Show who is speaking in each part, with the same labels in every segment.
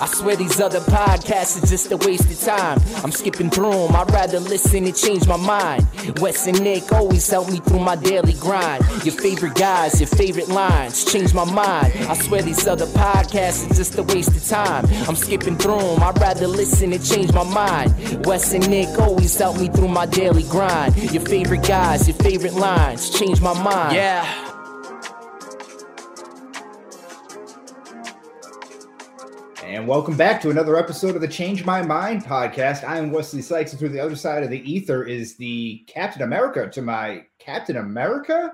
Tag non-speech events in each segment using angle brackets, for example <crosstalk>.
Speaker 1: I swear these other podcasts are just a waste of time. I'm skipping through them, I'd rather listen and change my mind. Wes and Nick always help me through my daily grind. Your favorite guys, your favorite lines, change my mind. I swear these other podcasts are just a waste of time. I'm skipping through them, I'd rather listen and change my mind. Wes and Nick always help me through my daily grind. Your favorite guys, your favorite lines, change my mind. Yeah.
Speaker 2: Welcome back to another episode of the Change My Mind podcast. I am Wesley Sykes, and through the other side of the ether is the Captain America to my Captain America.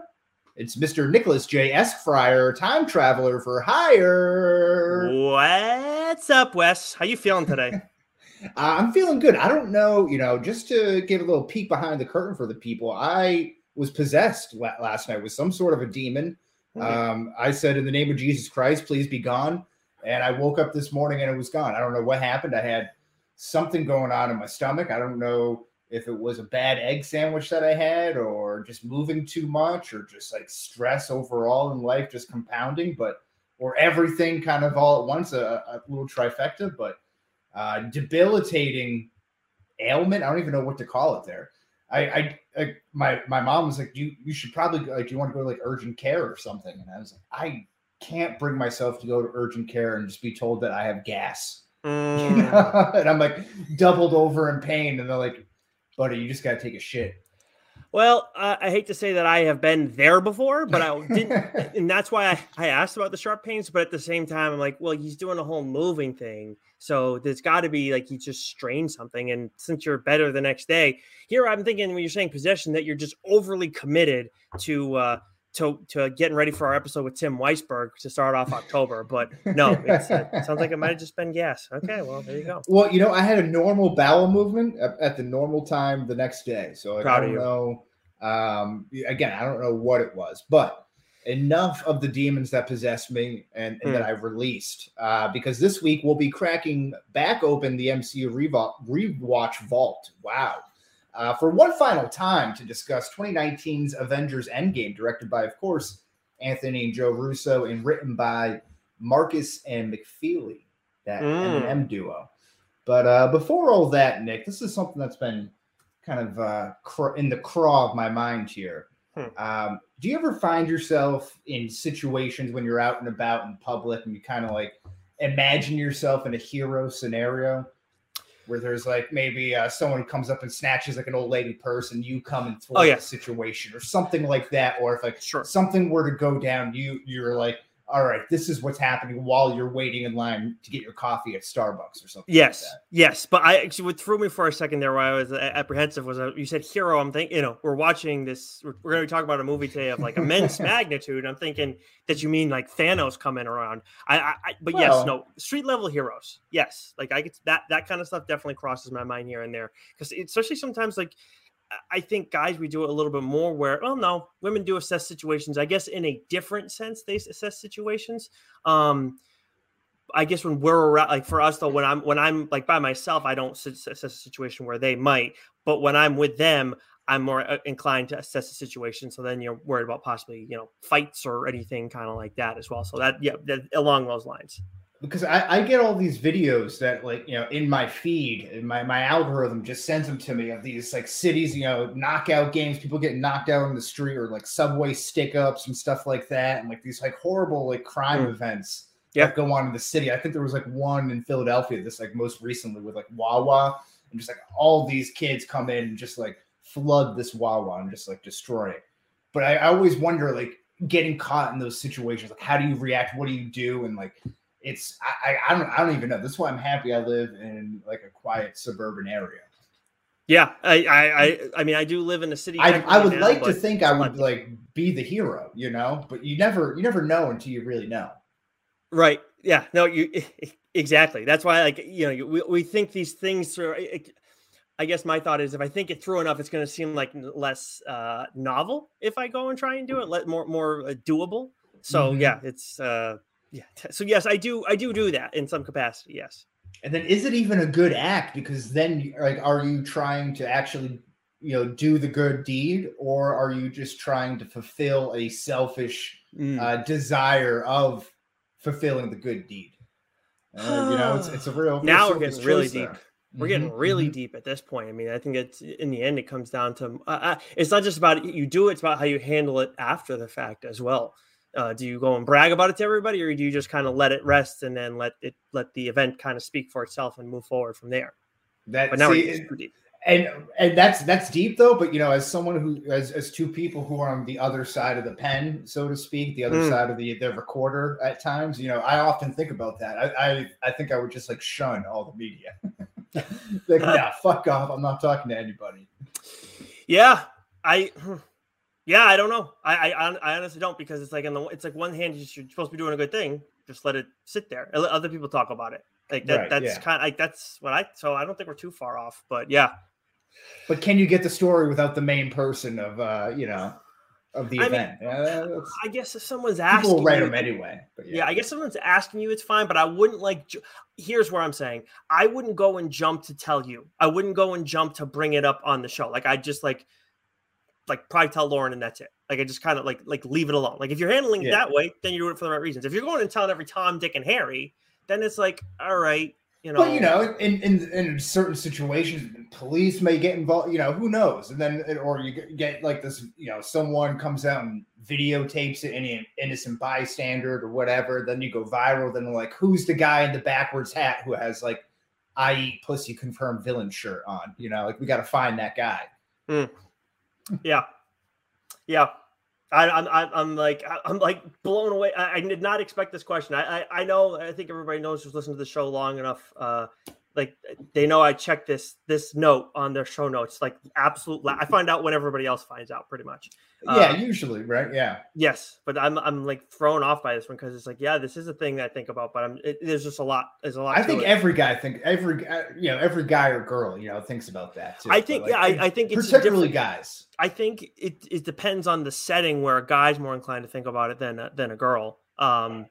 Speaker 2: It's Mr. Nicholas J. S. Fryer, time traveler for hire.
Speaker 3: What's up, Wes? How you feeling today? <laughs>
Speaker 2: uh, I'm feeling good. I don't know, you know, just to give a little peek behind the curtain for the people, I was possessed last night with some sort of a demon. Okay. Um, I said, in the name of Jesus Christ, please be gone and I woke up this morning and it was gone. I don't know what happened. I had something going on in my stomach. I don't know if it was a bad egg sandwich that I had or just moving too much or just like stress overall in life, just compounding, but or everything kind of all at once, a, a little trifecta, but uh, debilitating ailment. I don't even know what to call it there. I, I, I my my mom was like, you you should probably like, do you want to go to like urgent care or something? And I was like, I can't bring myself to go to urgent care and just be told that I have gas. <laughs> Mm. You know? and I'm like doubled over in pain. And they're like, buddy, you just got to take a shit.
Speaker 3: Well, uh, I hate to say that I have been there before, but I <laughs> didn't, and that's why I, I asked about the sharp pains. But at the same time, I'm like, well, he's doing a whole moving thing, so there's got to be like he just strained something. And since you're better the next day, here I'm thinking when you're saying possession that you're just overly committed to uh, to to getting ready for our episode with Tim Weisberg to start off October. But <laughs> no, it sounds like it might have just been gas. Okay, well there you go.
Speaker 2: Well, you know, I had a normal bowel movement at, at the normal time the next day, so like, I don't know. Um, again, I don't know what it was, but enough of the demons that possessed me and, and mm. that hmm. I've released. Uh, because this week we'll be cracking back open the MCU rewatch vault. Wow uh, for one final time to discuss 2019's Avengers Endgame, directed by, of course, Anthony and Joe Russo, and written by Markus and McFeely, that mm. M duo. But uh, before all that, Nick, this is something that's been kind of uh, cr- in the craw of my mind here. Hmm. Um, do you ever find yourself in situations when you're out and about in public and you kind of like imagine yourself in a hero scenario? Where there's like maybe uh, someone comes up and snatches like an old lady purse and you come and thwart oh, yeah. the situation or something like that or if like sure. something were to go down you you're like all right, this is what's happening while you're waiting in line to get your coffee at Starbucks or something.
Speaker 3: Yes,
Speaker 2: like
Speaker 3: yes. But I actually what threw me for a second there, where I was apprehensive, was uh, you said hero. I'm thinking, you know, we're watching this. We're, we're going to be talking about a movie today of like immense <laughs> magnitude. I'm thinking that you mean like Thanos coming around. I, I, I but well, yes, no, street level heroes. Yes, like I get that that kind of stuff definitely crosses my mind here and there because especially sometimes like I think guys we do it a little bit more where oh no women do assess situations. I guess in a different sense they assess situations. Um I guess when we're around like for us though when I'm when I'm like by myself I don't assess a situation where they might but when I'm with them I'm more uh, inclined to assess the situation so then you're worried about possibly you know fights or anything kind of like that as well. So that yeah that, along those lines
Speaker 2: because I, I, get all these videos that like you know in my feed my my algorithm just sends them to me of these like cities you know knockout games people getting knocked out in the street or like subway stick ups and stuff like that and like these like horrible like crime mm. events yeah. that go on in the city i think there was like one in philadelphia this like most recently with like wawa and just like all these kids come in and just like flood this wawa and just like destroy it but I, I always wonder like getting caught in those situations like how do you react what do you do and like it's I, I don't I don't even know. This is why I'm happy I live in like a quiet suburban area.
Speaker 3: Yeah, I I I, mean I do live in a city.
Speaker 2: I, I would now, like to think I would like be the hero, you know, but you never you never know until you really know.
Speaker 3: Right. Yeah. No. You <laughs> exactly. That's why like you know we we think these things are. I guess my thought is if I think it through enough, it's going to seem like less uh, novel if I go and try and do it, let more more uh, doable. So mm-hmm. yeah, it's uh, yeah. So yes, I do. I do do that in some capacity. Yes.
Speaker 2: And then, is it even a good act? Because then, like, are you trying to actually, you know, do the good deed, or are you just trying to fulfill a selfish mm. uh, desire of fulfilling the good deed? Uh, you know, it's, it's a real.
Speaker 3: now we're getting really deep. There. We're getting mm-hmm, really mm-hmm. deep at this point. I mean, I think it's in the end, it comes down to uh, uh it's not just about you do it, it's about how you handle it after the fact as well. Uh, do you go and brag about it to everybody, or do you just kind of let it rest and then let it let the event kind of speak for itself and move forward from there?
Speaker 2: That but now see. And and that's that's deep though. But you know, as someone who as as two people who are on the other side of the pen, so to speak, the other mm. side of the the recorder at times, you know, I often think about that. I I, I think I would just like shun all the media. <laughs> like, <laughs> yeah, fuck off. I'm not talking to anybody.
Speaker 3: Yeah, I. Yeah, I don't know. I, I I honestly don't because it's like in the it's like one hand you're supposed to be doing a good thing, just let it sit there. Let other people talk about it. Like that. Right, that's yeah. kind of like that's what I. So I don't think we're too far off. But yeah.
Speaker 2: But can you get the story without the main person of uh you know of the I event? Mean,
Speaker 3: uh, I guess if someone's asking,
Speaker 2: people write you, them anyway.
Speaker 3: But yeah. yeah, I guess someone's asking you, it's fine. But I wouldn't like. Here's where I'm saying I wouldn't go and jump to tell you. I wouldn't go and jump to bring it up on the show. Like I just like like probably tell Lauren and that's it. Like I just kind of like like leave it alone. Like if you're handling it that way, then you're doing it for the right reasons. If you're going and telling every Tom, Dick, and Harry, then it's like, all right, you know.
Speaker 2: Well, you know, in, in in certain situations, police may get involved. You know, who knows? And then, or you get like this. You know, someone comes out and videotapes it, any innocent bystander or whatever. Then you go viral. Then like, who's the guy in the backwards hat who has like, "I eat pussy" confirmed villain shirt on? You know, like we got to find that guy.
Speaker 3: Mm. Yeah, yeah. I, I'm, I'm like I'm like blown away. I, I, did not expect this question. I, I, I know. I think everybody knows who's listened to the show long enough. Uh, like they know I check this this note on their show notes. Like absolute. I find out when everybody else finds out, pretty much.
Speaker 2: Yeah, uh, usually, right? Yeah.
Speaker 3: Yes, but I'm I'm like thrown off by this one because it's like, yeah, this is a thing that I think about, but I'm it, there's just a lot. There's a lot.
Speaker 2: I think it. every guy think every uh, you know every guy or girl you know thinks about that too.
Speaker 3: I think like, yeah, I, I, think
Speaker 2: it's particularly guys.
Speaker 3: I think it it depends on the setting where a guy's more inclined to think about it than than a girl. Um,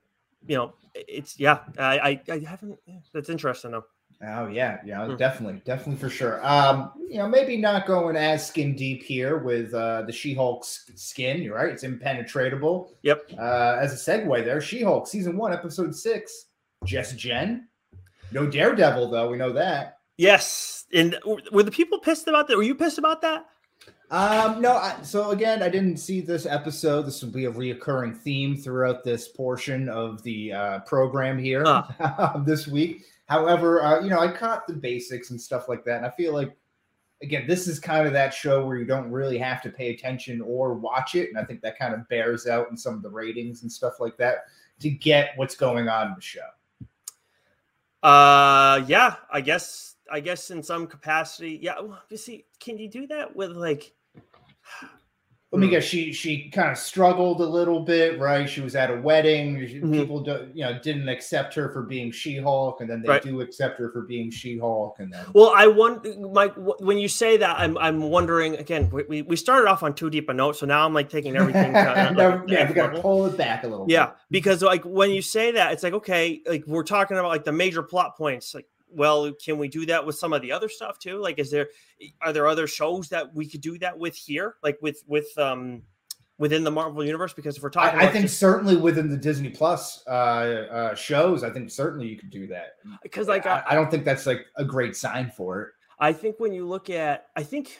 Speaker 3: you know, it's yeah. I I, I haven't. That's interesting though.
Speaker 2: Oh yeah, yeah, hmm. definitely, definitely for sure. Um, you know, maybe not going as skin deep here with uh, the She-Hulk skin. You're right; it's impenetrable.
Speaker 3: Yep.
Speaker 2: Uh, as a segue, there, She-Hulk season one, episode six. Jess Jen, no Daredevil though. We know that.
Speaker 3: Yes, and were the people pissed about that? Were you pissed about that?
Speaker 2: Um, no. I, so again, I didn't see this episode. This will be a reoccurring theme throughout this portion of the uh, program here uh. <laughs> this week. However, uh, you know, I caught the basics and stuff like that, and I feel like again, this is kind of that show where you don't really have to pay attention or watch it, and I think that kind of bears out in some of the ratings and stuff like that to get what's going on in the show.
Speaker 3: Uh, yeah, I guess, I guess in some capacity, yeah. Well, you see, can you do that with like?
Speaker 2: Let me guess she she kind of struggled a little bit right she was at a wedding mm-hmm. people do, you know didn't accept her for being she-hulk and then they right. do accept her for being she-hulk and then
Speaker 3: well i want mike when you say that i'm i'm wondering again we, we started off on too deep a note so now i'm like taking everything
Speaker 2: to, <laughs> like, yeah we gotta pull it back a little
Speaker 3: yeah bit. because like when you say that it's like okay like we're talking about like the major plot points like well can we do that with some of the other stuff too? Like is there are there other shows that we could do that with here? Like with with um within the marvel universe? Because if we're talking
Speaker 2: i, I think just, certainly within the disney plus uh, uh shows i think certainly you could do that.
Speaker 3: Because like I,
Speaker 2: I don't think that's like a great sign for it.
Speaker 3: I think when you look at i think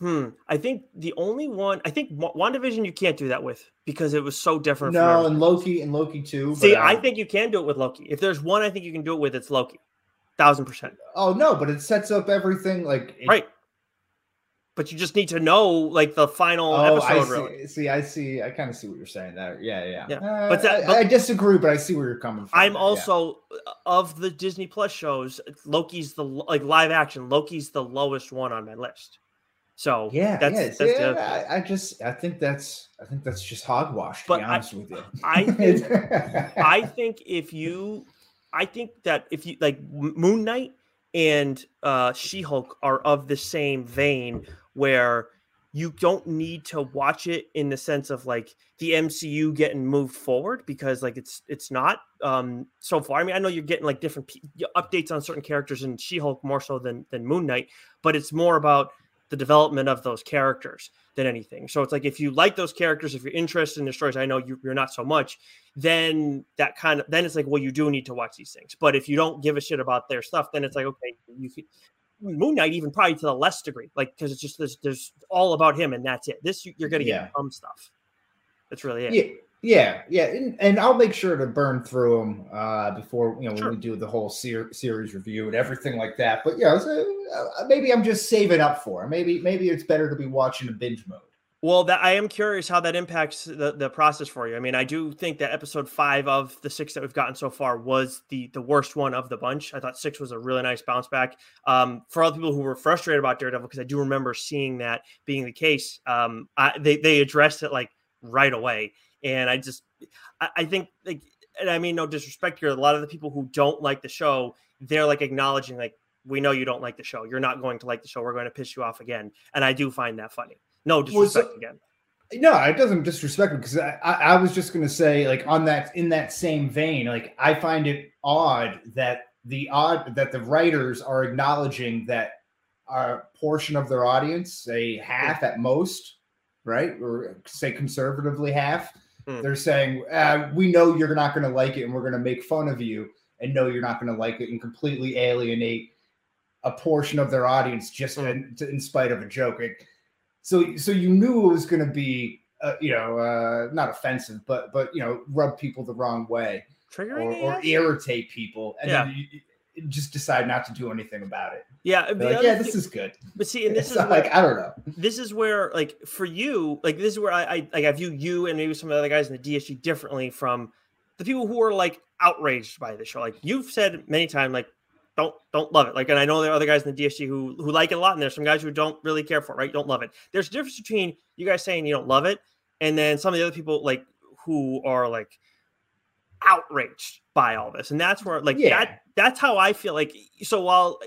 Speaker 3: Hmm. I think the only one I think WandaVision you can't do that with because it was so different.
Speaker 2: No, and Loki and Loki too.
Speaker 3: See, I, I think you can do it with Loki. If there's one, I think you can do it with it's Loki, thousand percent.
Speaker 2: Oh no, but it sets up everything like it,
Speaker 3: right. But you just need to know like the final oh, episode.
Speaker 2: I see,
Speaker 3: really.
Speaker 2: see, I see. I kind of see what you're saying there. Yeah, yeah. yeah. Uh, but, that, but I, I, disagree, but I see where you're coming from.
Speaker 3: I'm also yeah. of the Disney Plus shows. Loki's the like live action. Loki's the lowest one on my list. So
Speaker 2: yeah, that's, yeah, that's yeah I, I, just I think that's I think that's just hogwash. To but be honest
Speaker 3: I,
Speaker 2: with you,
Speaker 3: I think I <laughs> think if you, I think that if you like Moon Knight and uh, She Hulk are of the same vein where you don't need to watch it in the sense of like the MCU getting moved forward because like it's it's not um so far. I mean, I know you're getting like different p- updates on certain characters in She Hulk more so than than Moon Knight, but it's more about the development of those characters than anything. So it's like if you like those characters, if you're interested in their stories, I know you, are not so much. Then that kind of then it's like, well, you do need to watch these things. But if you don't give a shit about their stuff, then it's like, okay, you could, Moon Knight even probably to the less degree, like because it's just there's, there's all about him and that's it. This you're gonna get yeah. some stuff. That's really it.
Speaker 2: Yeah. Yeah, yeah, and, and, I'll make sure to burn through them uh, before you know sure. when we do the whole ser- series review and everything like that. But yeah, so, uh, maybe I'm just saving up for. It. Maybe maybe it's better to be watching a binge mode.
Speaker 3: Well, that I am curious how that impacts the, the process for you. I mean, I do think that episode five of the six that we've gotten so far was the the worst one of the bunch. I thought six was a really nice bounce back. Um, for all the people who were frustrated about Daredevil, because I do remember seeing that being the case, um, I, they they addressed it like right away, and I just I, I think like, and I mean no disrespect here. A lot of the people who don't like the show, they're like acknowledging like we know you don't like the show. You're not going to like the show. We're going to piss you off again, and I do find that funny. No disrespect well, so, again.
Speaker 2: No, it doesn't disrespect me because I, I, I, was just gonna say, like, on that in that same vein, like I find it odd that the odd that the writers are acknowledging that a portion of their audience, say half at most, right, or say conservatively half, hmm. they're saying uh, we know you're not going to like it, and we're going to make fun of you, and know you're not going to like it, and completely alienate a portion of their audience just hmm. in, in spite of a joke. It, so so you knew it was going to be uh, you know uh, not offensive, but but you know rub people the wrong way,
Speaker 3: triggering
Speaker 2: or, or irritate people, and yeah. then you just decide not to do anything about it.
Speaker 3: Yeah,
Speaker 2: like, yeah, this is good.
Speaker 3: But see, and this <laughs> is where,
Speaker 2: like I don't know.
Speaker 3: This is where like for you, like this is where I, I like I view you and maybe some of the other guys in the DSG differently from the people who are like outraged by the show. Like you've said many times, like don't don't love it. Like, and I know there are other guys in the DSG who who like it a lot, and there's some guys who don't really care for it, right? Don't love it. There's a difference between you guys saying you don't love it, and then some of the other people like who are like outraged by all this, and that's where like yeah. that that's how I feel. Like, so while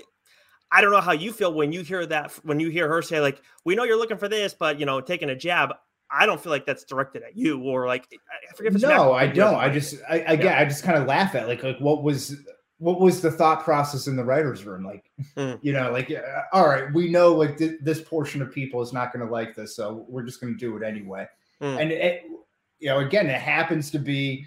Speaker 3: I don't know how you feel when you hear that when you hear her say like, "We know you're looking for this, but you know, taking a jab." I don't feel like that's directed at you or like I
Speaker 2: forget. If no, I don't. I just I, I yeah. I just kind of laugh at like like what was what was the thought process in the writers room like mm. you know like all right we know like th- this portion of people is not going to like this so we're just going to do it anyway mm. and it, you know again it happens to be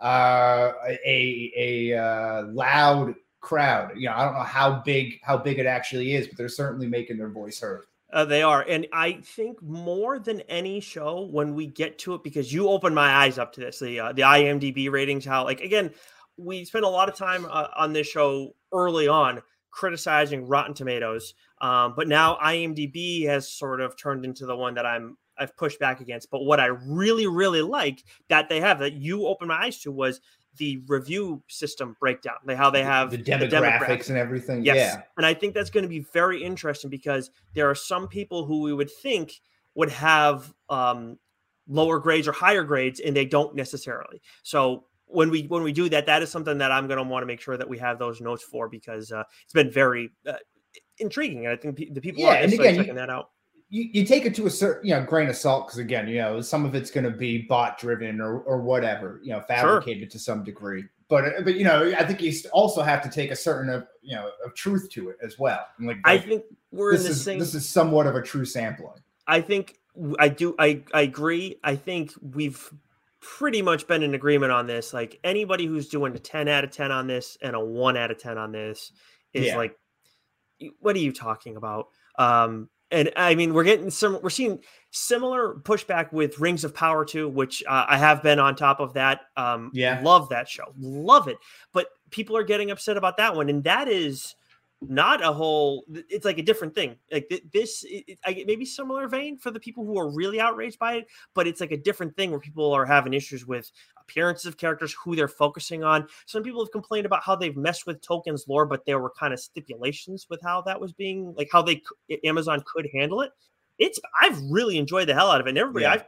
Speaker 2: uh, a a uh, loud crowd. You know i don't know how big how big it actually is but they're certainly making their voice heard.
Speaker 3: Uh, they are. And i think more than any show when we get to it because you opened my eyes up to this the uh, the imdb ratings how like again we spent a lot of time uh, on this show early on criticizing Rotten Tomatoes, um, but now IMDb has sort of turned into the one that I'm I've pushed back against. But what I really really like that they have that you opened my eyes to was the review system breakdown, like how they have
Speaker 2: the demographics, the demographics. and everything.
Speaker 3: Yes.
Speaker 2: Yeah,
Speaker 3: and I think that's going to be very interesting because there are some people who we would think would have um, lower grades or higher grades, and they don't necessarily. So when we when we do that, that is something that I'm going to want to make sure that we have those notes for because uh, it's been very uh, intriguing. And I think the people yeah, are and again, checking you, that out.
Speaker 2: You, you take it to a certain you know grain of salt because again you know some of it's going to be bot driven or or whatever you know fabricated sure. to some degree. But uh, but you know I think you also have to take a certain of you know of truth to it as well.
Speaker 3: And like I think we're
Speaker 2: this
Speaker 3: in the
Speaker 2: is,
Speaker 3: same.
Speaker 2: This is somewhat of a true sampling.
Speaker 3: I think I do. I I agree. I think we've pretty much been in agreement on this. Like anybody who's doing a 10 out of 10 on this and a 1 out of 10 on this is yeah. like what are you talking about? Um and I mean we're getting some we're seeing similar pushback with Rings of Power too, which uh, I have been on top of that. Um
Speaker 2: yeah.
Speaker 3: love that show. Love it. But people are getting upset about that one and that is not a whole it's like a different thing like this it, it, maybe similar vein for the people who are really outraged by it but it's like a different thing where people are having issues with appearances of characters who they're focusing on some people have complained about how they've messed with Tolkien's lore but there were kind of stipulations with how that was being like how they amazon could handle it it's i've really enjoyed the hell out of it and everybody yeah. i've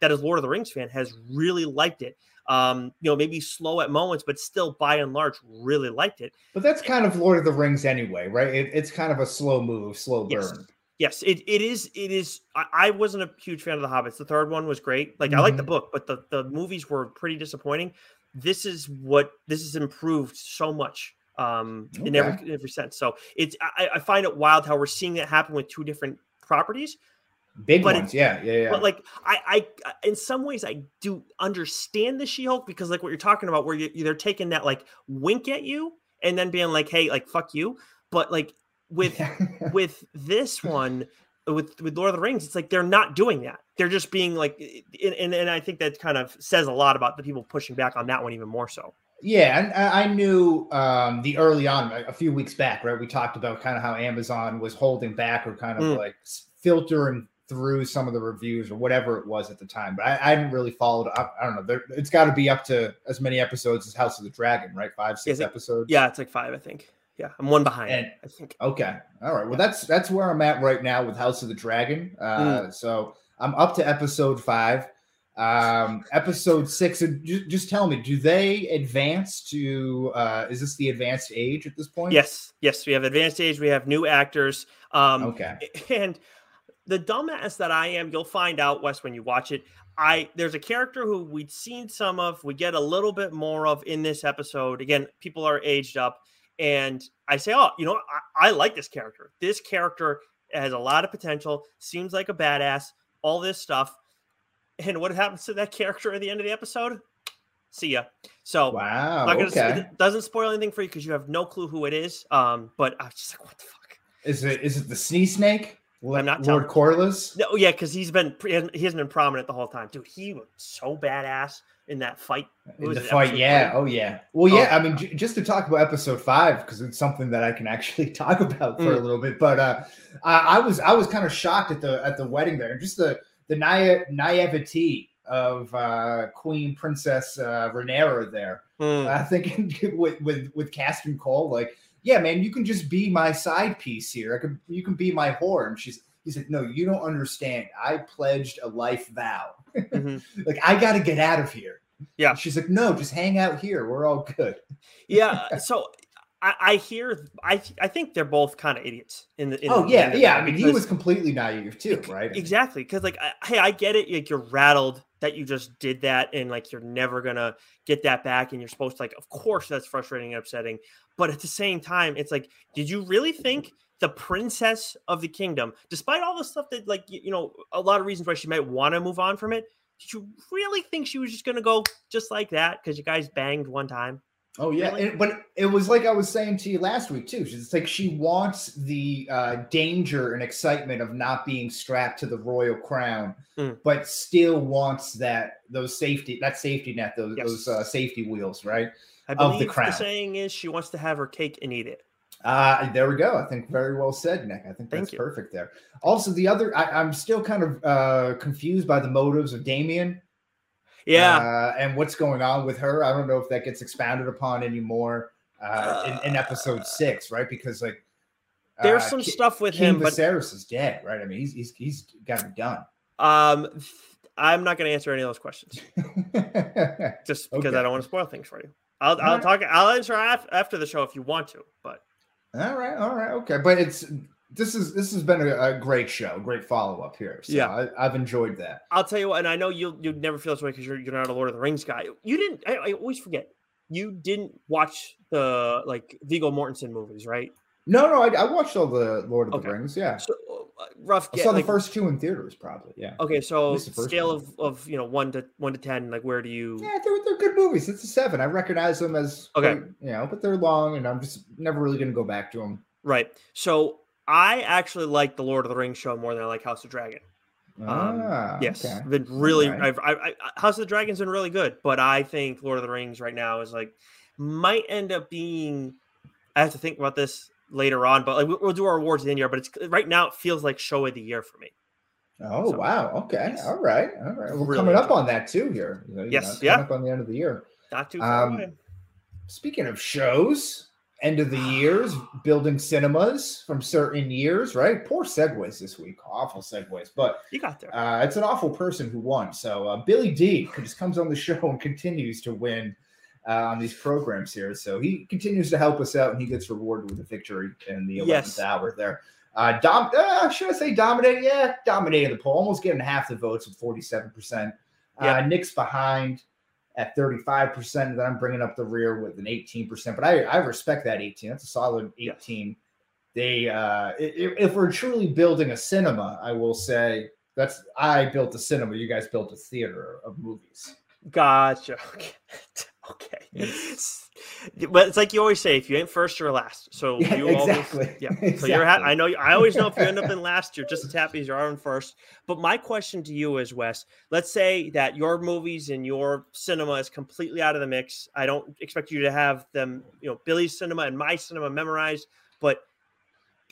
Speaker 3: that is lord of the rings fan has really liked it um, you know, maybe slow at moments, but still by and large really liked it.
Speaker 2: But that's kind of Lord of the Rings anyway, right? It, it's kind of a slow move, slow burn.
Speaker 3: Yes. Yes, it, it is. It is. I, I, wasn't a huge fan of the Hobbits. The third one was great. Like mm-hmm. I like the book, but the the movies were pretty disappointing. This is what this has improved so much um, okay. in every every sense. So it's I, I, find it wild how we're seeing that happen with two different properties.
Speaker 2: Big but ones, yeah, yeah, yeah.
Speaker 3: But like, I, I, in some ways, I do understand the She-Hulk because, like, what you're talking about, where you, they're taking that like wink at you and then being like, "Hey, like, fuck you," but like with <laughs> with this one with with Lord of the Rings, it's like they're not doing that. They're just being like, and, and, and I think that kind of says a lot about the people pushing back on that one even more so.
Speaker 2: Yeah, and I knew um, the early on, a few weeks back, right? We talked about kind of how Amazon was holding back or kind of mm. like filtering through some of the reviews or whatever it was at the time. But I, I hadn't really followed. up. I don't know. There, it's got to be up to as many episodes as House of the Dragon, right? Five, six
Speaker 3: yeah,
Speaker 2: episodes.
Speaker 3: Yeah, it's like five, I think. Yeah, I'm one behind. And, I think.
Speaker 2: Okay, all right. Well, that's that's where I'm at right now with House of the Dragon. Uh, mm. So I'm up to episode five. Um, episode six. Just, just tell me, do they advance to? Uh, is this the advanced age at this point?
Speaker 3: Yes, yes. We have advanced age. We have new actors. Um, okay. <laughs> And the dumbass that I am, you'll find out, Wes, when you watch it. I there's a character who we'd seen some of, we get a little bit more of in this episode. Again, people are aged up and I say, oh, you know, I, I like this character. This character has a lot of potential. Seems like a badass. All this stuff. And what happens to that <laughs> character at the end of the episode? See ya. So
Speaker 2: wow, gonna, okay.
Speaker 3: it doesn't spoil anything for you because you have no clue who it is. Um, but I was just like, what the fuck?
Speaker 2: Is it is it the Sea Snake?
Speaker 3: Well, I'm not
Speaker 2: Lord Corlys.
Speaker 3: No, yeah, because he's been he hasn't, he hasn't been prominent the whole time, dude. He was so badass in that fight.
Speaker 2: In the fight, yeah. Oh, yeah. Well, yeah. Oh, I mean, j- just to talk about episode five because it's something that I can actually <laughs> talk about for mm. a little bit. But uh, I, I, was I was kind of shocked at the at the wedding there, just the the na- naivety of uh, Queen Princess uh, Rhaenyra there. Mm. I think <laughs> with with with Criston Cole, like, yeah, man, you can just be my side piece here. I could you can be my whore. And she's he said, no, you don't understand. I pledged a life vow. <laughs> Mm-hmm. like I got to get out of here.
Speaker 3: Yeah.
Speaker 2: She's like, no, just hang out here. We're all good. <laughs>
Speaker 3: yeah. So I, I, hear, I I think they're both kind of idiots in the. In
Speaker 2: oh
Speaker 3: the,
Speaker 2: yeah, yeah. I mean, he was completely naive too, right?
Speaker 3: Exactly, because like, I, hey, I get it. Like you're rattled that you just did that, and like you're never gonna get that back, and you're supposed to like, of course, that's frustrating and upsetting. But at the same time, it's like, did you really think the princess of the kingdom, despite all the stuff that like you know, a lot of reasons why she might want to move on from it? Did you really think she was just going to go just like that because you guys banged one time?
Speaker 2: Oh yeah, really? but it was like I was saying to you last week too. It's like she wants the uh, danger and excitement of not being strapped to the royal crown, mm. but still wants that those safety that safety net, those yes. those uh, safety wheels, right?
Speaker 3: I believe of the, crown. the saying is she wants to have her cake and eat it.
Speaker 2: Uh, there we go. I think very well said, Nick. I think that's perfect there. Also, the other, I, am still kind of uh, confused by the motives of Daemon.
Speaker 3: Yeah.
Speaker 2: Uh, and what's going on with her. I don't know if that gets expounded upon anymore uh, in, in, episode six, right? Because, like,
Speaker 3: there's uh, some King, stuff with
Speaker 2: King
Speaker 3: him,
Speaker 2: but Viserys is dead, right? I mean, he's he's, he's got to be done.
Speaker 3: Um, I'm not going to answer any of those questions <laughs> just because okay. I don't want to spoil things for you. I'll, I'll right. talk. I'll answer after the show if you want to, but
Speaker 2: all right, all right, okay. But it's this is this has been a, a great show, great follow up here. So yeah, I, have enjoyed that.
Speaker 3: I'll tell you what, and I know you'll you never feel this way because you're you're not a Lord of the Rings guy. You didn't. I, I always forget. You didn't watch the like Viggo Mortensen movies, right?
Speaker 2: No, no, I, I watched all the Lord of okay. the Rings. Yeah,
Speaker 3: so, rough.
Speaker 2: I saw like, the first two in theaters, probably. Yeah.
Speaker 3: Okay, so scale of, of you know one to one to ten, like where do you?
Speaker 2: Yeah, they're, they're good movies. It's a seven. I recognize them as okay, you know, but they're long, and I'm just never really going to go back to them.
Speaker 3: Right. So I actually like the Lord of the Rings show more than I like House of Dragon. Um, ah, yes, okay. been really. Right. I've, I, I, House of the Dragon's been really good, but I think Lord of the Rings right now is like might end up being. I have to think about this later on, but like we'll do our awards in the year. But it's right now it feels like show of the year for me.
Speaker 2: Oh so, wow! Okay, yes. all right, all right. We're really coming up on that too here.
Speaker 3: You know, yes, yeah.
Speaker 2: Up on the end of the year.
Speaker 3: Not too far um, away.
Speaker 2: Speaking of shows, end of the <sighs> years, building cinemas from certain years, right? Poor segues this week, awful segues, but
Speaker 3: you got there.
Speaker 2: Uh, it's an awful person who won. So uh, Billy D just comes on the <laughs> show and continues to win uh, on these programs here. So he continues to help us out, and he gets rewarded with a victory in the eleventh yes. hour there. Uh, dom- uh, should I say dominated? Yeah, dominated the poll, almost getting half the votes with forty-seven percent. Uh, Nick's behind at 35%. And then I'm bringing up the rear with an 18%. But I, I respect that 18. That's a solid 18. they uh, if, if we're truly building a cinema, I will say that's I built a cinema. You guys built a theater of movies.
Speaker 3: Gotcha. <laughs> <laughs> Okay. but it's like you always say, if you ain't first, you're last. So
Speaker 2: yeah,
Speaker 3: you
Speaker 2: exactly.
Speaker 3: always, yeah. Exactly. <laughs> So you're. Ha- I know. I always know if you end up <laughs> in last, you're just as happy as you are in first. But my question to you is, Wes. Let's say that your movies and your cinema is completely out of the mix. I don't expect you to have them, you know, Billy's cinema and my cinema memorized. But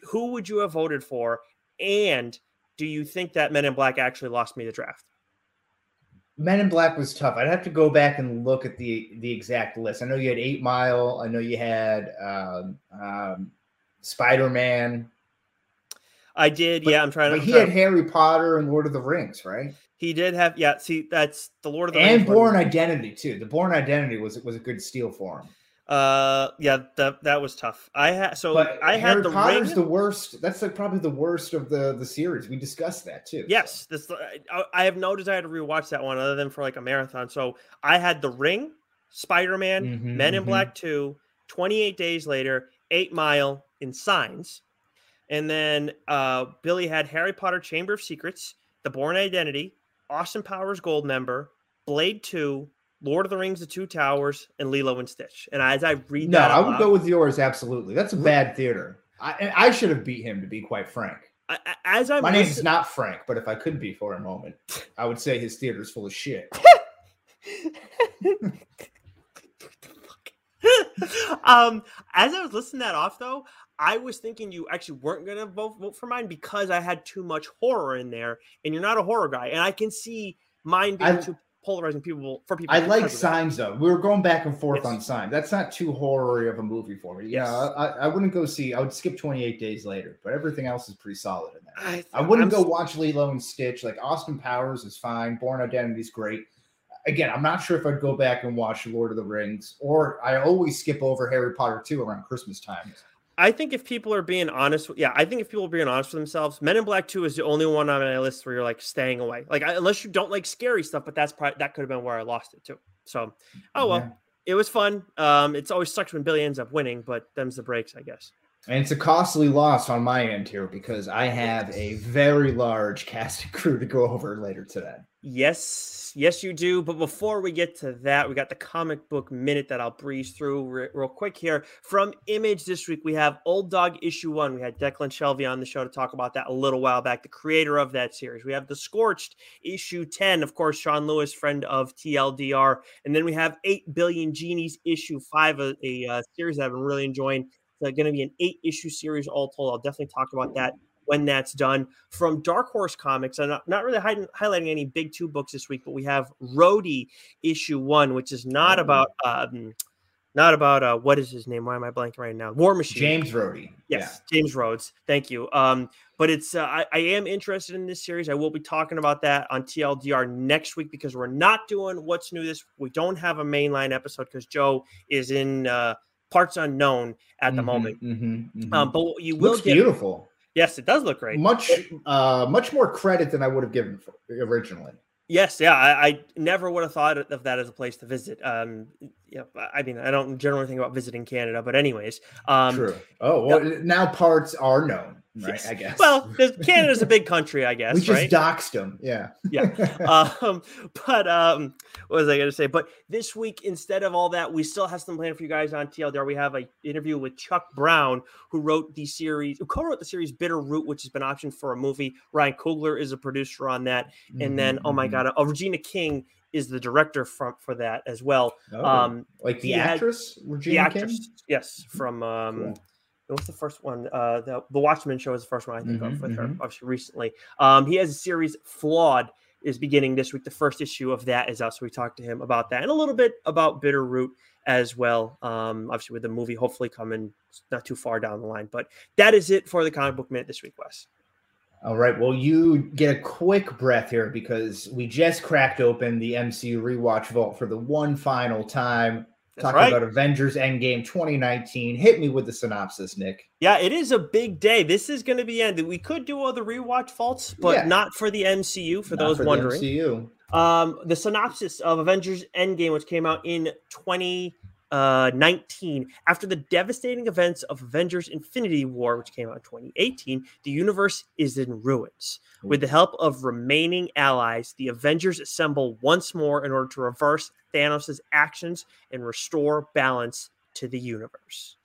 Speaker 3: who would you have voted for? And do you think that Men in Black actually lost me the draft?
Speaker 2: Men in Black was tough. I'd have to go back and look at the the exact list. I know you had Eight Mile. I know you had um, um, Spider Man.
Speaker 3: I did. But, yeah, I'm trying
Speaker 2: to. But he had Harry Potter and Lord of the Rings, right?
Speaker 3: He did have. Yeah, see, that's the Lord of the
Speaker 2: and
Speaker 3: Rings.
Speaker 2: And Bourne Identity too. The Bourne Identity was was a good steal for him.
Speaker 3: Uh, yeah, that that was tough. I had so
Speaker 2: but
Speaker 3: I
Speaker 2: Harry
Speaker 3: had the
Speaker 2: Potter's
Speaker 3: ring.
Speaker 2: the worst. That's like probably the worst of the the series. We discussed that too.
Speaker 3: Yes, this I, I have no desire to rewatch that one other than for like a marathon. So I had the ring, Spider Man, mm-hmm, Men in mm-hmm. Black Two, 28 Days Later, Eight Mile, in Signs, and then uh Billy had Harry Potter Chamber of Secrets, The Bourne Identity, Austin Powers Goldmember, Blade Two, Lord of the Rings, The Two Towers, and Lilo and Stitch. And as I read that, no,
Speaker 2: I would loud, go with yours. Absolutely, that's a bad theater. I, I should have beat him to be quite frank.
Speaker 3: I, as I
Speaker 2: my name is not Frank, but if I could be for a moment, I would say his theater is full of shit. <laughs>
Speaker 3: um, as I was listening that off though, I was thinking you actually weren't going to vote vote for mine because I had too much horror in there, and you're not a horror guy, and I can see mine being I, too polarizing people for people.
Speaker 2: I like signs though. We were going back and forth yes. on signs. That's not too horror of a movie for me. Yeah, I, I, wouldn't go see. I would skip 28 days later, but everything else is pretty solid in there. I, I wouldn't I'm, go watch Lilo and Stitch. Like Austin Powers is fine. Bourne Identity is great. Again, I'm not sure if I'd go back and watch Lord of the Rings, or I always skip over Harry Potter 2 around Christmas time.
Speaker 3: I think if people are being honest, yeah, I think if people are being honest with themselves, Men in Black Two is the only one on my list where you're like staying away. Like I, unless you don't like scary stuff, but that's probably that could have been where I lost it too. So, oh well, yeah. it was fun. Um, it's always sucks when Billy ends up winning, but them's the breaks, I guess.
Speaker 2: And it's a costly loss on my end here because I have a very large cast and <laughs> crew to go over later today.
Speaker 3: Yes, yes, you do. But before we get to that, we got the comic book minute that I'll breeze through re- real quick here. From Image this week, we have Old Dog issue one. We had Declan Shalvey on the show to talk about that a little while back, the creator of that series. We have The Scorched issue 10, of course, Sean Lewis, friend of TLDR. And then we have 8 Billion Genies issue five, a, a, a series that I've been really enjoying. It's going to be an eight issue series all told. I'll definitely talk about that when that's done. From Dark Horse Comics, I'm not, not really highlighting any big two books this week, but we have Rhodey issue one, which is not about um, not about uh, what is his name? Why am I blanking right now? War Machine.
Speaker 2: James Rhodey.
Speaker 3: Yes, yeah. James Rhodes. Thank you. Um, but it's uh, I, I, am interested in this series. I will be talking about that on TLDR next week because we're not doing what's new this. We don't have a mainline episode because Joe is in uh, parts unknown at the mm-hmm, moment. Mm-hmm, mm-hmm. Um, but you will
Speaker 2: Looks get beautiful.
Speaker 3: Yes, it does look great.
Speaker 2: Much, uh, much more credit than I would have given originally.
Speaker 3: Yes, yeah, I, I, never would have thought of that as a place to visit. Um, yeah, I mean, I don't generally think about visiting Canada, but anyways, um,
Speaker 2: true. Oh, well, now parts are known right? Yes. I guess.
Speaker 3: Well, <laughs> Canada's a big country, I guess.
Speaker 2: We just
Speaker 3: right?
Speaker 2: doxed them. Yeah.
Speaker 3: yeah. <laughs> Um, but um, what was I going to say? But this week, instead of all that, we still have some planned for you guys on TLDR. We have an interview with Chuck Brown, who wrote the series, who co-wrote the series Bitter Root, which has been optioned for a movie. Ryan Coogler is a producer on that, and mm-hmm. then oh my mm-hmm. god, oh Regina King is the director from for that as well.
Speaker 2: Oh, um, like the actress, had, the actress, King?
Speaker 3: yes, from um, cool what's the first one? Uh, the, the Watchmen show is the first one I think mm-hmm, of with mm-hmm. her, obviously recently. Um, he has a series Flawed is beginning this week. The first issue of that is out, so we talked to him about that and a little bit about Bitter Root as well. Um, obviously with the movie hopefully coming not too far down the line, but that is it for the comic book minute this week, Wes.
Speaker 2: All right. Well, you get a quick breath here because we just cracked open the MCU rewatch vault for the one final time. Talking right. about Avengers Endgame 2019. Hit me with the synopsis, Nick.
Speaker 3: Yeah, it is a big day. This is going to be ended. We could do other rewatch faults, but yeah. not for the MCU. For not those for wondering,
Speaker 2: the MCU.
Speaker 3: Um, the synopsis of Avengers Endgame, which came out in 20 uh, 19. After the devastating events of Avengers Infinity War, which came out in 2018, the universe is in ruins. With the help of remaining allies, the Avengers assemble once more in order to reverse Thanos' actions and restore balance to the universe.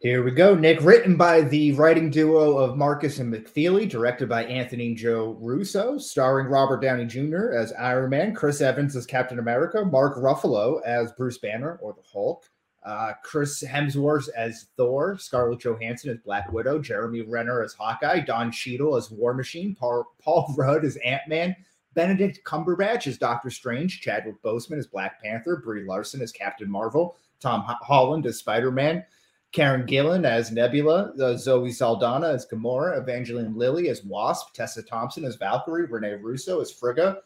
Speaker 2: Here we go, Nick. Written by the writing duo of Markus and McFeely, directed by Anthony Joe Russo, starring Robert Downey Jr. as Iron Man, Chris Evans as Captain America, Mark Ruffalo as Bruce Banner or the Hulk, uh, Chris Hemsworth as Thor, Scarlett Johansson as Black Widow, Jeremy Renner as Hawkeye, Don Cheadle as War Machine, Paul, Paul <laughs> Rudd as Ant Man, Benedict Cumberbatch as Doctor Strange, Chadwick Boseman as Black Panther, Brie Larson as Captain Marvel, Tom Holland as Spider Man. Karen Gillan as Nebula, uh, Zoe Saldana as Gamora, Evangeline Lilly as Wasp, Tessa Thompson as Valkyrie, Rene Russo as Frigga,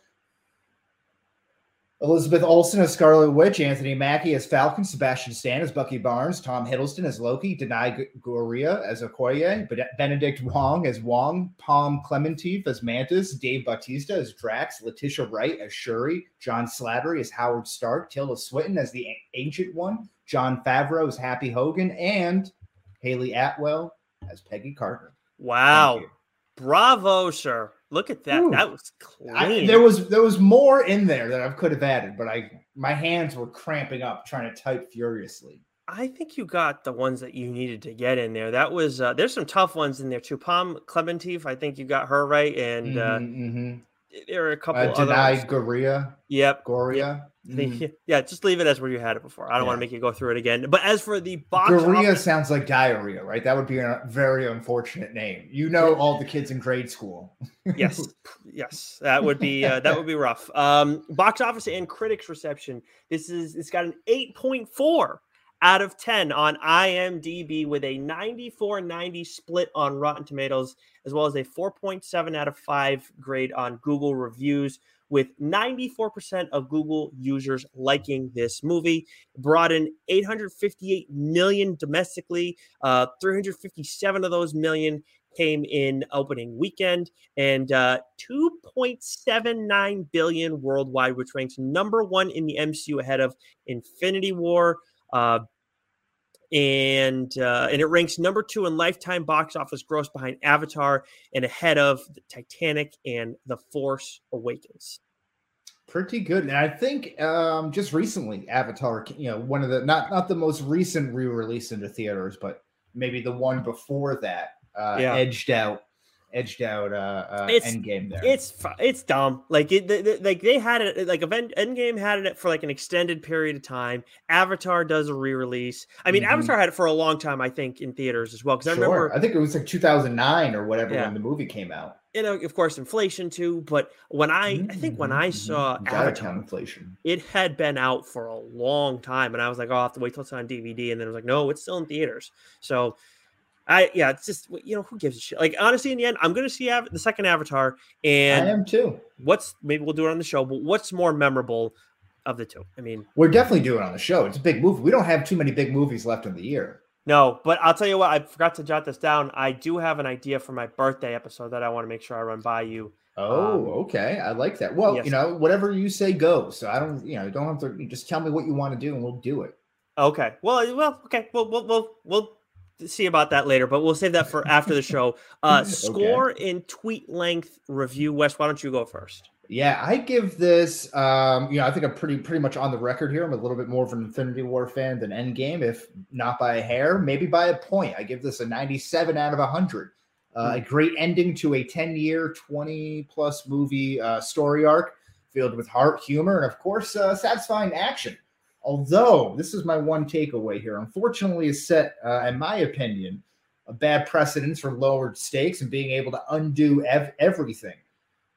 Speaker 2: Elizabeth Olsen as Scarlet Witch, Anthony Mackie as Falcon, Sebastian Stan as Bucky Barnes, Tom Hiddleston as Loki, Danai Gurira as Okoye, Benedict Wong as Wong, Pom Klementieff as Mantis, Dave Bautista as Drax, Letitia Wright as Shuri, John Slattery as Howard Stark, Tilda Swinton as the Ancient One, Jon Favreau as Happy Hogan, and Hayley Atwell as Peggy Carter.
Speaker 3: Wow. Bravo, sir. Look at that. Ooh. That was clean.
Speaker 2: I, there was there was more in there that I could have added, but I my hands were cramping up trying to type furiously.
Speaker 3: I think you got the ones that you needed to get in there. That was uh, there's some tough ones in there too. Pom Klementieff, I think you got her right, and uh, mm-hmm, mm-hmm there are a couple. Uh,
Speaker 2: Goria.
Speaker 3: Yep.
Speaker 2: Goria.
Speaker 3: Mm. Yeah, just leave it as where you had it before. I don't yeah. want to make you go through it again. But as for the box,
Speaker 2: Goria sounds like diarrhea, right? That would be a very unfortunate name. You know, all the kids in grade school. <laughs>
Speaker 3: yes, yes, that would be uh, that would be rough. Um, box office and critics reception. This is it's got an eight point four out of 10 on IMDb with a 94 90 split on Rotten Tomatoes, as well as a 4.7 out of 5 grade on Google reviews, with 94% of Google users liking this movie. Brought in 858 million domestically, uh, 357 of those million came in opening weekend and uh, 2.79 billion worldwide which ranks number one in the mcu ahead of infinity war uh, and uh, and it ranks number two in lifetime box office gross behind Avatar and ahead of Titanic and The Force Awakens.
Speaker 2: Pretty good, and I think um, just recently Avatar, you know, one of the not not the most recent re-release into theaters, but maybe the one before that uh, yeah. edged out edged out uh, uh
Speaker 3: it's,
Speaker 2: Endgame there.
Speaker 3: It's it's dumb. Like it, like they had it like event Endgame had it for like an extended period of time. Avatar does a re-release. I mean, mm-hmm. Avatar had it for a long time, I think, in theaters as well. Because sure. I remember,
Speaker 2: I think it was like 2009 or whatever yeah. when the movie came out.
Speaker 3: You know, of course, inflation too. But when I, mm-hmm. I think when I mm-hmm. saw Avatar,
Speaker 2: inflation,
Speaker 3: it had been out for a long time, and I was like, oh, I have to wait till it's on DVD, and then I was like, no, it's still in theaters. So I yeah, it's just you know who gives a shit. Like honestly, in the end, I'm gonna see Av- the second Avatar, and
Speaker 2: I am too.
Speaker 3: What's maybe we'll do it on the show, but what's more memorable of the two? I mean,
Speaker 2: we're definitely doing it on the show. It's a big movie. We don't have too many big movies left in the year.
Speaker 3: No, but I'll tell you what. I forgot to jot this down. I do have an idea for my birthday episode that I want to make sure I run by you.
Speaker 2: Oh, um, okay. I like that. Well, yes. you know, whatever you say goes. So I don't, you know, don't have to. Just tell me what you want to do, and we'll do it.
Speaker 3: Okay. Well, well, okay. Well, we'll, we'll, we'll see about that later, but we'll save that for after the show. <laughs> Uh, score okay. in tweet length review. Wes, why don't you go first?
Speaker 2: Yeah, I give this. Um, you know, I think I'm pretty pretty much on the record here. I'm a little bit more of an Infinity War fan than Endgame, if not by a hair, maybe by a point. I give this a 97 out of 100. Uh, mm-hmm. A great ending to a 10 year, 20 plus movie uh, story arc filled with heart, humor, and of course, uh, satisfying action. Although this is my one takeaway here, unfortunately, is set, uh, in my opinion, a bad precedence for lowered stakes and being able to undo ev- everything.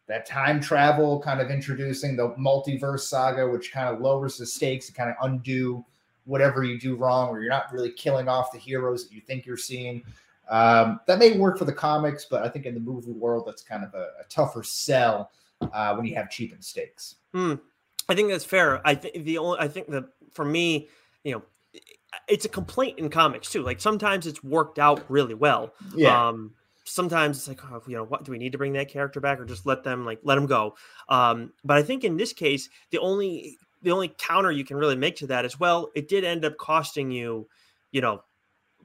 Speaker 2: That time travel, kind of introducing the multiverse saga, which kind of lowers the stakes and kind of undo whatever you do wrong, or you're not really killing off the heroes that you think you're seeing. Um, that may work for the comics, but I think in the movie world, that's kind of a, a tougher sell uh, when you have cheapened stakes.
Speaker 3: Hmm. I think that's fair. I think the only I think that for me, you know, it's a complaint in comics too. Like sometimes it's worked out really well. Yeah. Um, sometimes it's like, oh, you know, what do we need to bring that character back or just let them like let them go? Um, but I think in this case, the only the only counter you can really make to that is well, it did end up costing you, you know,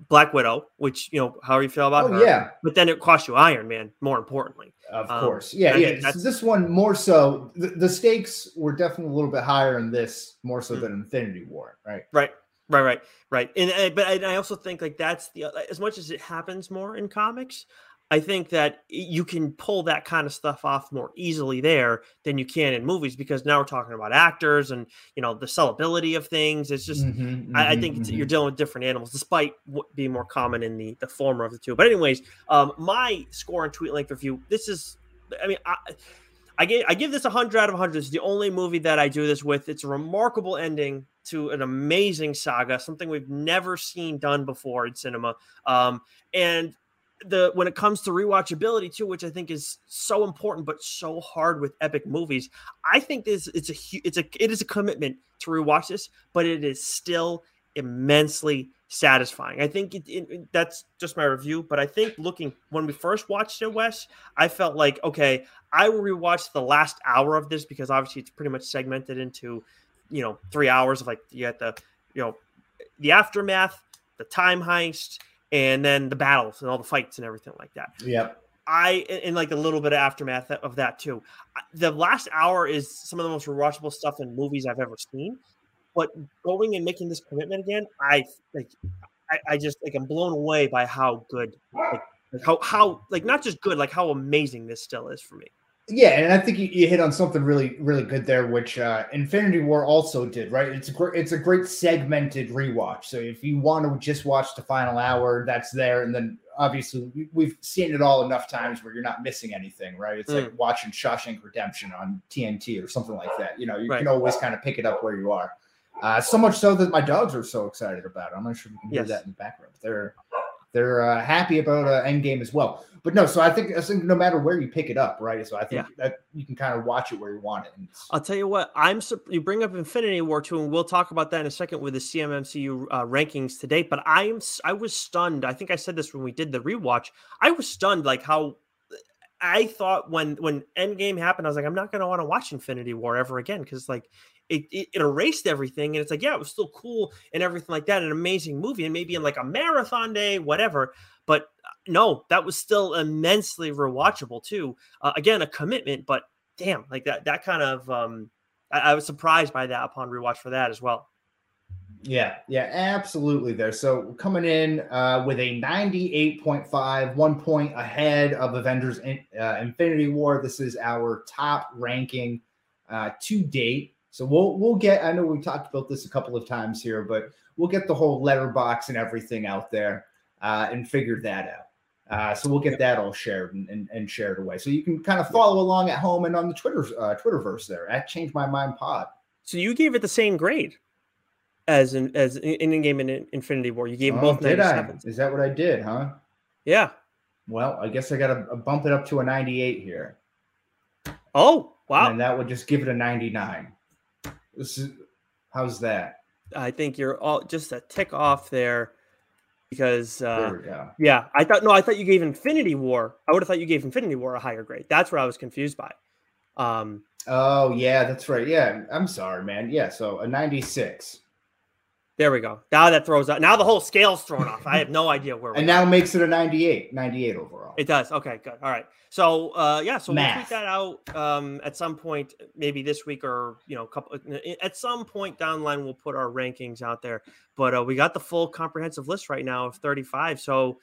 Speaker 3: Black Widow, which you know how are you feel about
Speaker 2: oh,
Speaker 3: her.
Speaker 2: Yeah,
Speaker 3: but then it cost you Iron Man. More importantly,
Speaker 2: of um, course, yeah, yeah. This one more so. The, the, stakes were definitely a little bit higher in this more so mm-hmm. than Infinity War, right?
Speaker 3: Right. Right, right, right, and, and but I, I also think like that's the as much as it happens more in comics, I think that you can pull that kind of stuff off more easily there than you can in movies because now we're talking about actors and you know the sellability of things. It's just mm-hmm, mm-hmm, I, I, think mm-hmm. you're dealing with different animals, despite being more common in the the former of the two. But anyways, um, my score and tweet length review. This is, I mean, I. I give, I give this 100 out of 100. It's the only movie that I do this with. It's a remarkable ending to an amazing saga, something we've never seen done before in cinema. Um, and the when it comes to rewatchability too, which I think is so important but so hard with epic movies. I think this it's a it's a it is a commitment to rewatch this, but it is still immensely satisfying. I think it, it, that's just my review, but I think looking when we first watched it, Wes, I felt like okay, I will rewatch the last hour of this because obviously it's pretty much segmented into you know three hours of like you got the you know the aftermath, the time heist and then the battles and all the fights and everything like that.
Speaker 2: Yep.
Speaker 3: I and like a little bit of aftermath of that too. The last hour is some of the most rewatchable stuff in movies I've ever seen. But going and making this commitment again, I like, I, I just like I'm blown away by how good, like, how how like not just good, like how amazing this still is for me.
Speaker 2: Yeah, and I think you, you, hit on something really, really good there, which uh, Infinity War also did. Right, it's a great, it's a great segmented rewatch. So if you want to just watch the final hour, that's there, and then obviously we've seen it all enough times where you're not missing anything. Right, it's mm. like watching Shawshank Redemption on TNT or something like that. You know, you right. can always kind of pick it up where you are. Uh, so much so that my dogs are so excited about it. I'm not sure if you can hear that in the background. They're they're uh, happy about uh, Endgame as well but no, so I think I think no matter where you pick it up, right? So I think yeah. that you can kind of watch it where you want it.
Speaker 3: I'll tell you what, I'm you bring up Infinity War two, and we'll talk about that in a second with the CMMCU uh, rankings today. But I'm I was stunned. I think I said this when we did the rewatch. I was stunned, like how I thought when when Endgame happened, I was like, I'm not going to want to watch Infinity War ever again because like it, it, it, erased everything, and it's like, yeah, it was still cool and everything like that, an amazing movie, and maybe in like a marathon day, whatever. But no, that was still immensely rewatchable too. Uh, again, a commitment, but damn, like that that kind of um, I, I, was surprised by that upon rewatch for that as well.
Speaker 2: Yeah, yeah, absolutely. There. So coming in uh, with a ninety-eight point five, one point ahead of Avengers in, uh, Infinity War. This is our top ranking uh, to date. So we'll we'll get. I know we talked about this a couple of times here, but we'll get the whole Letterboxd and everything out there uh, and figure that out. Uh, so we'll get that all shared and, and, and, shared away. So you can kind of follow along at home and on the Twitter uh, Twitterverse there at Change My Mind Pod.
Speaker 3: So you gave it the same grade as in as in, Endgame in Infinity War. You gave oh, both
Speaker 2: did I? Is that what I did? Huh?
Speaker 3: Yeah.
Speaker 2: Well, I guess I got to bump it up to a 98 here.
Speaker 3: Oh wow!
Speaker 2: And that would just give it a 99. This is how's that?
Speaker 3: I think you're all just a tick off there because uh, yeah, I thought no, I thought you gave Infinity War. I would have thought you gave Infinity War a higher grade. That's what I was confused by. Um,
Speaker 2: oh yeah, that's right. Yeah, I'm sorry, man. Yeah, so a 96.
Speaker 3: There we go. Now that throws out. Now the whole scale's thrown off. I have no <laughs> idea where.
Speaker 2: and now makes it a 98. 98 overall.
Speaker 3: It does. Okay, good. All right. So uh, yeah, so Math. we'll tweet that out um, at some point, maybe this week or you know, couple at some point down the line, we'll put our rankings out there. But uh, we got the full comprehensive list right now of 35. So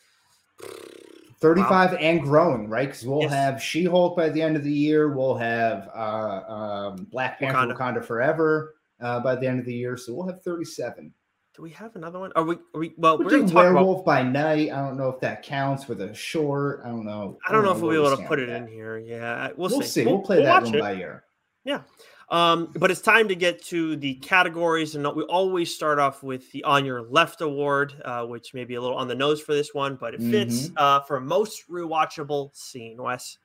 Speaker 2: 35 wow. and growing, right? Because we'll yes. have She Hulk by the end of the year. We'll have uh, um, Black Panther Wakanda, Wakanda Forever uh, by the end of the year. So we'll have 37.
Speaker 3: Do we have another one? Are we? Are we well,
Speaker 2: we are going to Werewolf about... by Night. I don't know if that counts with a short. I don't know.
Speaker 3: I don't, know, know if we'll be able to put it that. in here. Yeah,
Speaker 2: we'll, we'll see. We'll, we'll play we'll that one it. by ear.
Speaker 3: Yeah. Um, but it's time to get to the categories, and we always start off with the on your left award, uh, which may be a little on the nose for this one, but it fits mm-hmm. uh, for most rewatchable scene. Wes.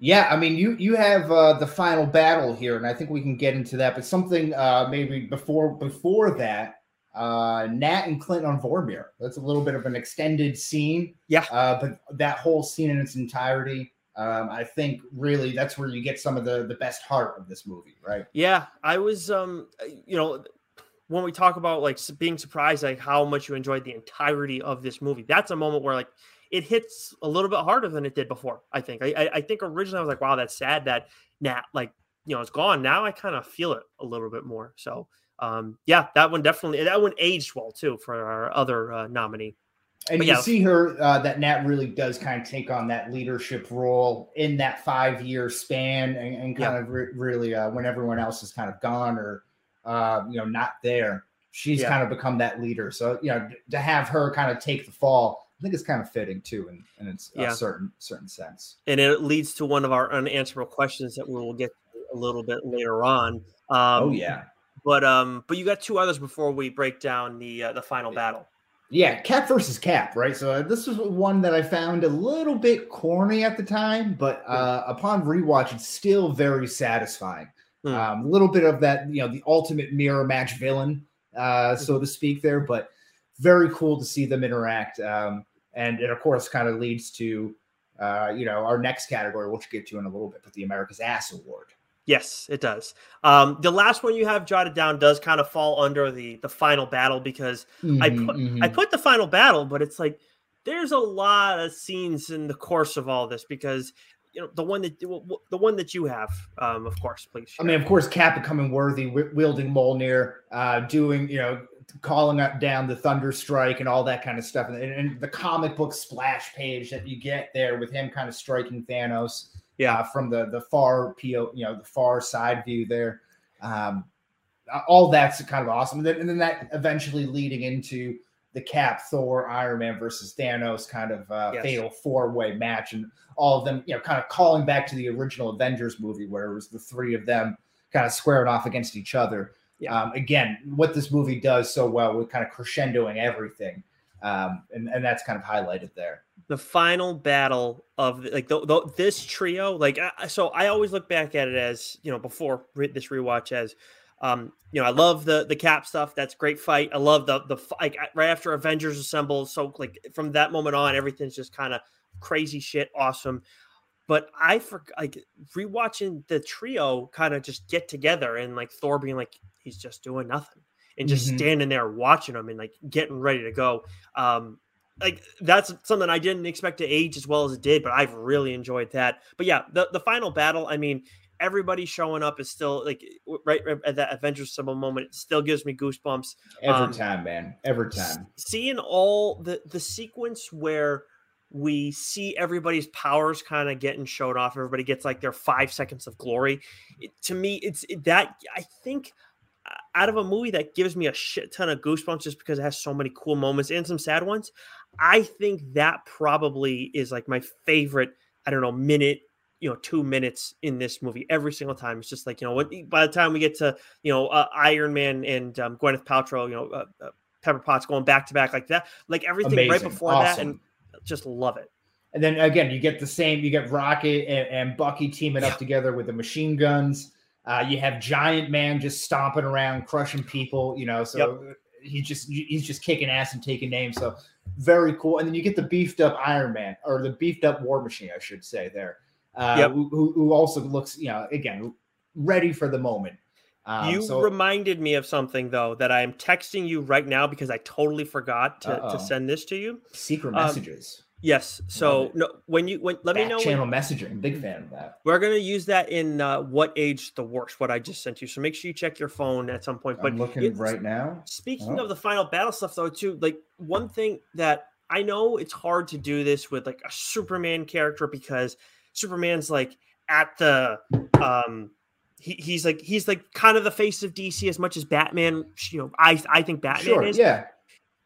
Speaker 2: Yeah, I mean, you you have uh, the final battle here, and I think we can get into that. But something uh, maybe before before that, uh, Nat and Clint on Vormir. That's a little bit of an extended scene.
Speaker 3: Yeah.
Speaker 2: Uh, but that whole scene in its entirety, um, I think really that's where you get some of the the best heart of this movie, right?
Speaker 3: Yeah, I was, um, you know, when we talk about like being surprised, like how much you enjoyed the entirety of this movie, that's a moment where like it hits a little bit harder than it did before. I think. I, I think originally I was like, wow, that's sad that Nat like you know it's gone. Now I kind of feel it a little bit more. So um, yeah, that one definitely that one aged well too for our other uh, nominee.
Speaker 2: And but you yeah. see her uh, that Nat really does kind of take on that leadership role in that five year span, and, and kind yeah. of re- really uh, when everyone else is kind of gone or uh, you know not there, she's yeah. kind of become that leader. So you know to have her kind of take the fall, I think it's kind of fitting too, in, in its yeah. a certain certain sense.
Speaker 3: And it leads to one of our unanswerable questions that we will get a little bit later on. Um,
Speaker 2: oh yeah.
Speaker 3: But um, but you got two others before we break down the uh, the final battle.
Speaker 2: Yeah, Cap versus Cap, right? So uh, this was one that I found a little bit corny at the time, but uh, upon rewatch, it's still very satisfying. A mm. um, little bit of that, you know, the ultimate mirror match villain, uh, so mm-hmm. to speak, there, but very cool to see them interact. Um, and it, of course, kind of leads to, uh, you know, our next category, which we'll get to in a little bit, but the America's Ass Award.
Speaker 3: Yes, it does. Um, the last one you have jotted down does kind of fall under the the final battle because mm-hmm, I put mm-hmm. I put the final battle, but it's like there's a lot of scenes in the course of all this because you know the one that the one that you have, um, of course, please.
Speaker 2: Share. I mean, of course, Cap becoming worthy, wielding Mjolnir, uh, doing you know calling up down the thunder strike and all that kind of stuff, and, and the comic book splash page that you get there with him kind of striking Thanos yeah, uh, from the the far PO, you know, the far side view there. Um, all that's kind of awesome. And then, and then that eventually leading into the Cap, Thor, Iron Man versus Thanos kind of uh, yes. fatal four way match, and all of them, you know, kind of calling back to the original Avengers movie where it was the three of them kind of squaring off against each other. Yeah. Um, again, what this movie does so well with kind of crescendoing everything, um, and and that's kind of highlighted there.
Speaker 3: The final battle of like the, the, this trio like so i always look back at it as you know before this rewatch as um you know i love the the cap stuff. That's great fight. I love the the like right after avengers assemble so like from that moment on everything's just kind of crazy shit awesome. But i for like rewatching the trio kind of just get together and like thor being like he's just doing nothing and just mm-hmm. standing there watching them and like getting ready to go um like that's something I didn't expect to age as well as it did, but I've really enjoyed that. But yeah, the, the final battle, I mean, everybody showing up is still like right, right at that Avengers Assemble moment. It still gives me goosebumps
Speaker 2: every um, time, man. Every time
Speaker 3: seeing all the the sequence where we see everybody's powers kind of getting showed off. Everybody gets like their five seconds of glory. It, to me, it's it, that I think out of a movie that gives me a shit ton of goosebumps just because it has so many cool moments and some sad ones. I think that probably is like my favorite, I don't know, minute, you know, two minutes in this movie every single time. It's just like, you know, what by the time we get to, you know, uh, Iron Man and um, Gwyneth Paltrow, you know, uh, uh, Pepper Potts going back to back like that, like everything Amazing. right before awesome. that, and just love it.
Speaker 2: And then again, you get the same. You get Rocket and, and Bucky teaming yeah. up together with the machine guns. Uh, you have Giant Man just stomping around, crushing people. You know, so yep. he's just he's just kicking ass and taking names. So very cool. And then you get the beefed up Iron Man or the beefed up War Machine, I should say there, uh, yep. who, who also looks, you know, again ready for the moment.
Speaker 3: Um, you so, reminded me of something though that I am texting you right now because I totally forgot to, to send this to you.
Speaker 2: Secret um, messages.
Speaker 3: Yes. So no, when you when let Back me know
Speaker 2: channel
Speaker 3: when,
Speaker 2: messaging. Big fan of that.
Speaker 3: We're gonna use that in uh, what age the worst. What I just sent you. So make sure you check your phone at some point.
Speaker 2: But I'm looking right now.
Speaker 3: Speaking oh. of the final battle stuff, though, too, like one thing that I know it's hard to do this with like a Superman character because Superman's like at the um he, he's like he's like kind of the face of DC as much as Batman. You know, I I think Batman sure, is.
Speaker 2: Yeah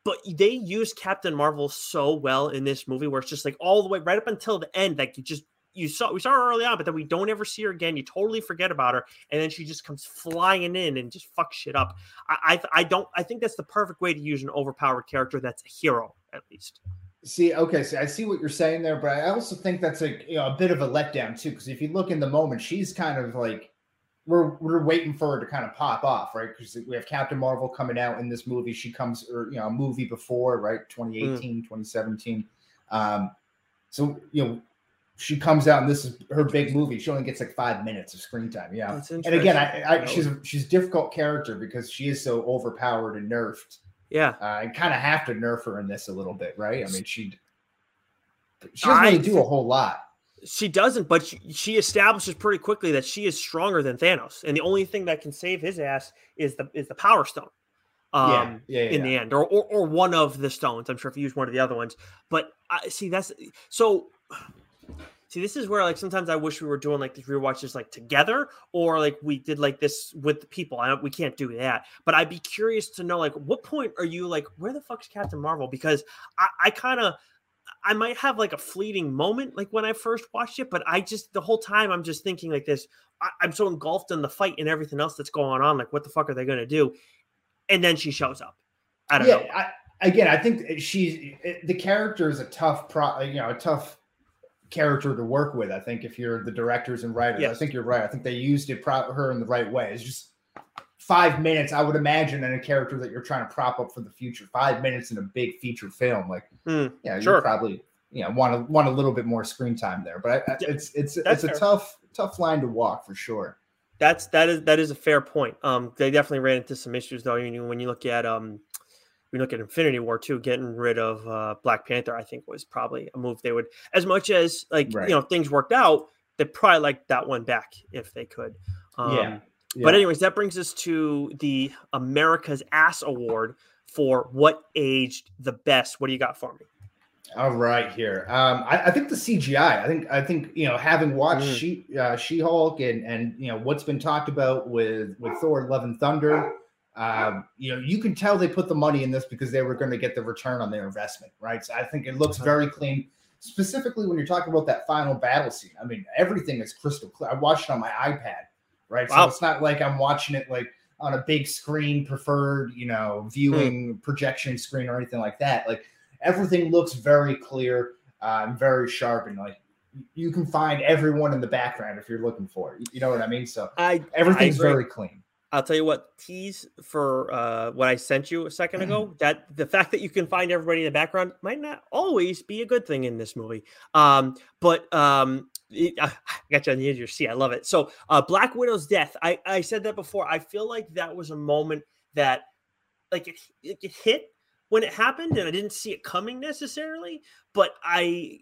Speaker 3: but they use Captain Marvel so well in this movie where it's just like all the way right up until the end, like you just you saw we saw her early on, but then we don't ever see her again. You totally forget about her, and then she just comes flying in and just fucks shit up. I I, I don't I think that's the perfect way to use an overpowered character that's a hero at least.
Speaker 2: See, okay, so I see what you're saying there, but I also think that's a you know a bit of a letdown too, because if you look in the moment, she's kind of like we're we're waiting for her to kind of pop off, right? Because we have Captain Marvel coming out in this movie. She comes, or you know, a movie before, right? 2018, mm. 2017. Um, so you know, she comes out and this is her big movie. She only gets like five minutes of screen time. Yeah, and again, I, I she's a, she's a difficult character because she is so overpowered and nerfed.
Speaker 3: Yeah,
Speaker 2: uh, I kind of have to nerf her in this a little bit, right? I mean, she she doesn't really do a whole lot.
Speaker 3: She doesn't, but she, she, establishes pretty quickly that she is stronger than Thanos, and the only thing that can save his ass is the is the Power Stone. Um, yeah, yeah, yeah in the end, or, or or one of the stones. I'm sure if you use one of the other ones, but I see that's so See, this is where like sometimes I wish we were doing like these rewatches like together, or like we did like this with the people. I we can't do that, but I'd be curious to know like what point are you like where the fuck's Captain Marvel? Because I, I kind of I might have like a fleeting moment like when I first watched it, but I just the whole time I'm just thinking like this. I, am so engulfed in the fight and everything else that's going on. Like, what the fuck are they gonna do? And then she shows up. I don't yeah, know. I,
Speaker 2: again, I think uh, she's uh, the character is a tough pro, you know, a tough character to work with. I think if you're the directors and writers, yes. I think you're right. I think they used it pro- her in the right way. It's just five minutes, I would imagine, in a character that you're trying to prop up for the future. Five minutes in a big feature film, like mm, yeah, sure. you probably you know want to want a little bit more screen time there. But I, I, it's it's That's it's a tough tough line to walk for sure.
Speaker 3: That's that is that is a fair point. Um, they definitely ran into some issues though. You know, when you look at um we look at Infinity War too, getting rid of uh, Black Panther, I think was probably a move they would, as much as like right. you know things worked out, they probably like that one back if they could. Um, yeah. Yeah. But anyways, that brings us to the America's Ass Award for what aged the best. What do you got for me?
Speaker 2: All right, here. Um, I, I, think the CGI. I think I think you know, having watched mm. She uh, She Hulk and and you know what's been talked about with with Thor: Love and Thunder um, you know, you can tell they put the money in this because they were going to get the return on their investment, right? So I think it looks very clean, specifically when you're talking about that final battle scene. I mean, everything is crystal clear. I watched it on my iPad, right? Wow. So it's not like I'm watching it like on a big screen, preferred, you know, viewing hmm. projection screen or anything like that. Like everything looks very clear uh, and very sharp, and like you can find everyone in the background if you're looking for it. You know what I mean? So I everything's I very clean.
Speaker 3: I'll tell you what, tease for uh, what I sent you a second ago. <clears throat> That the fact that you can find everybody in the background might not always be a good thing in this movie. Um, but um, I <sighs> got you on the edge of your seat. I love it. So, uh, Black Widow's death. I, I said that before. I feel like that was a moment that, like, it, it hit when it happened, and I didn't see it coming necessarily. But I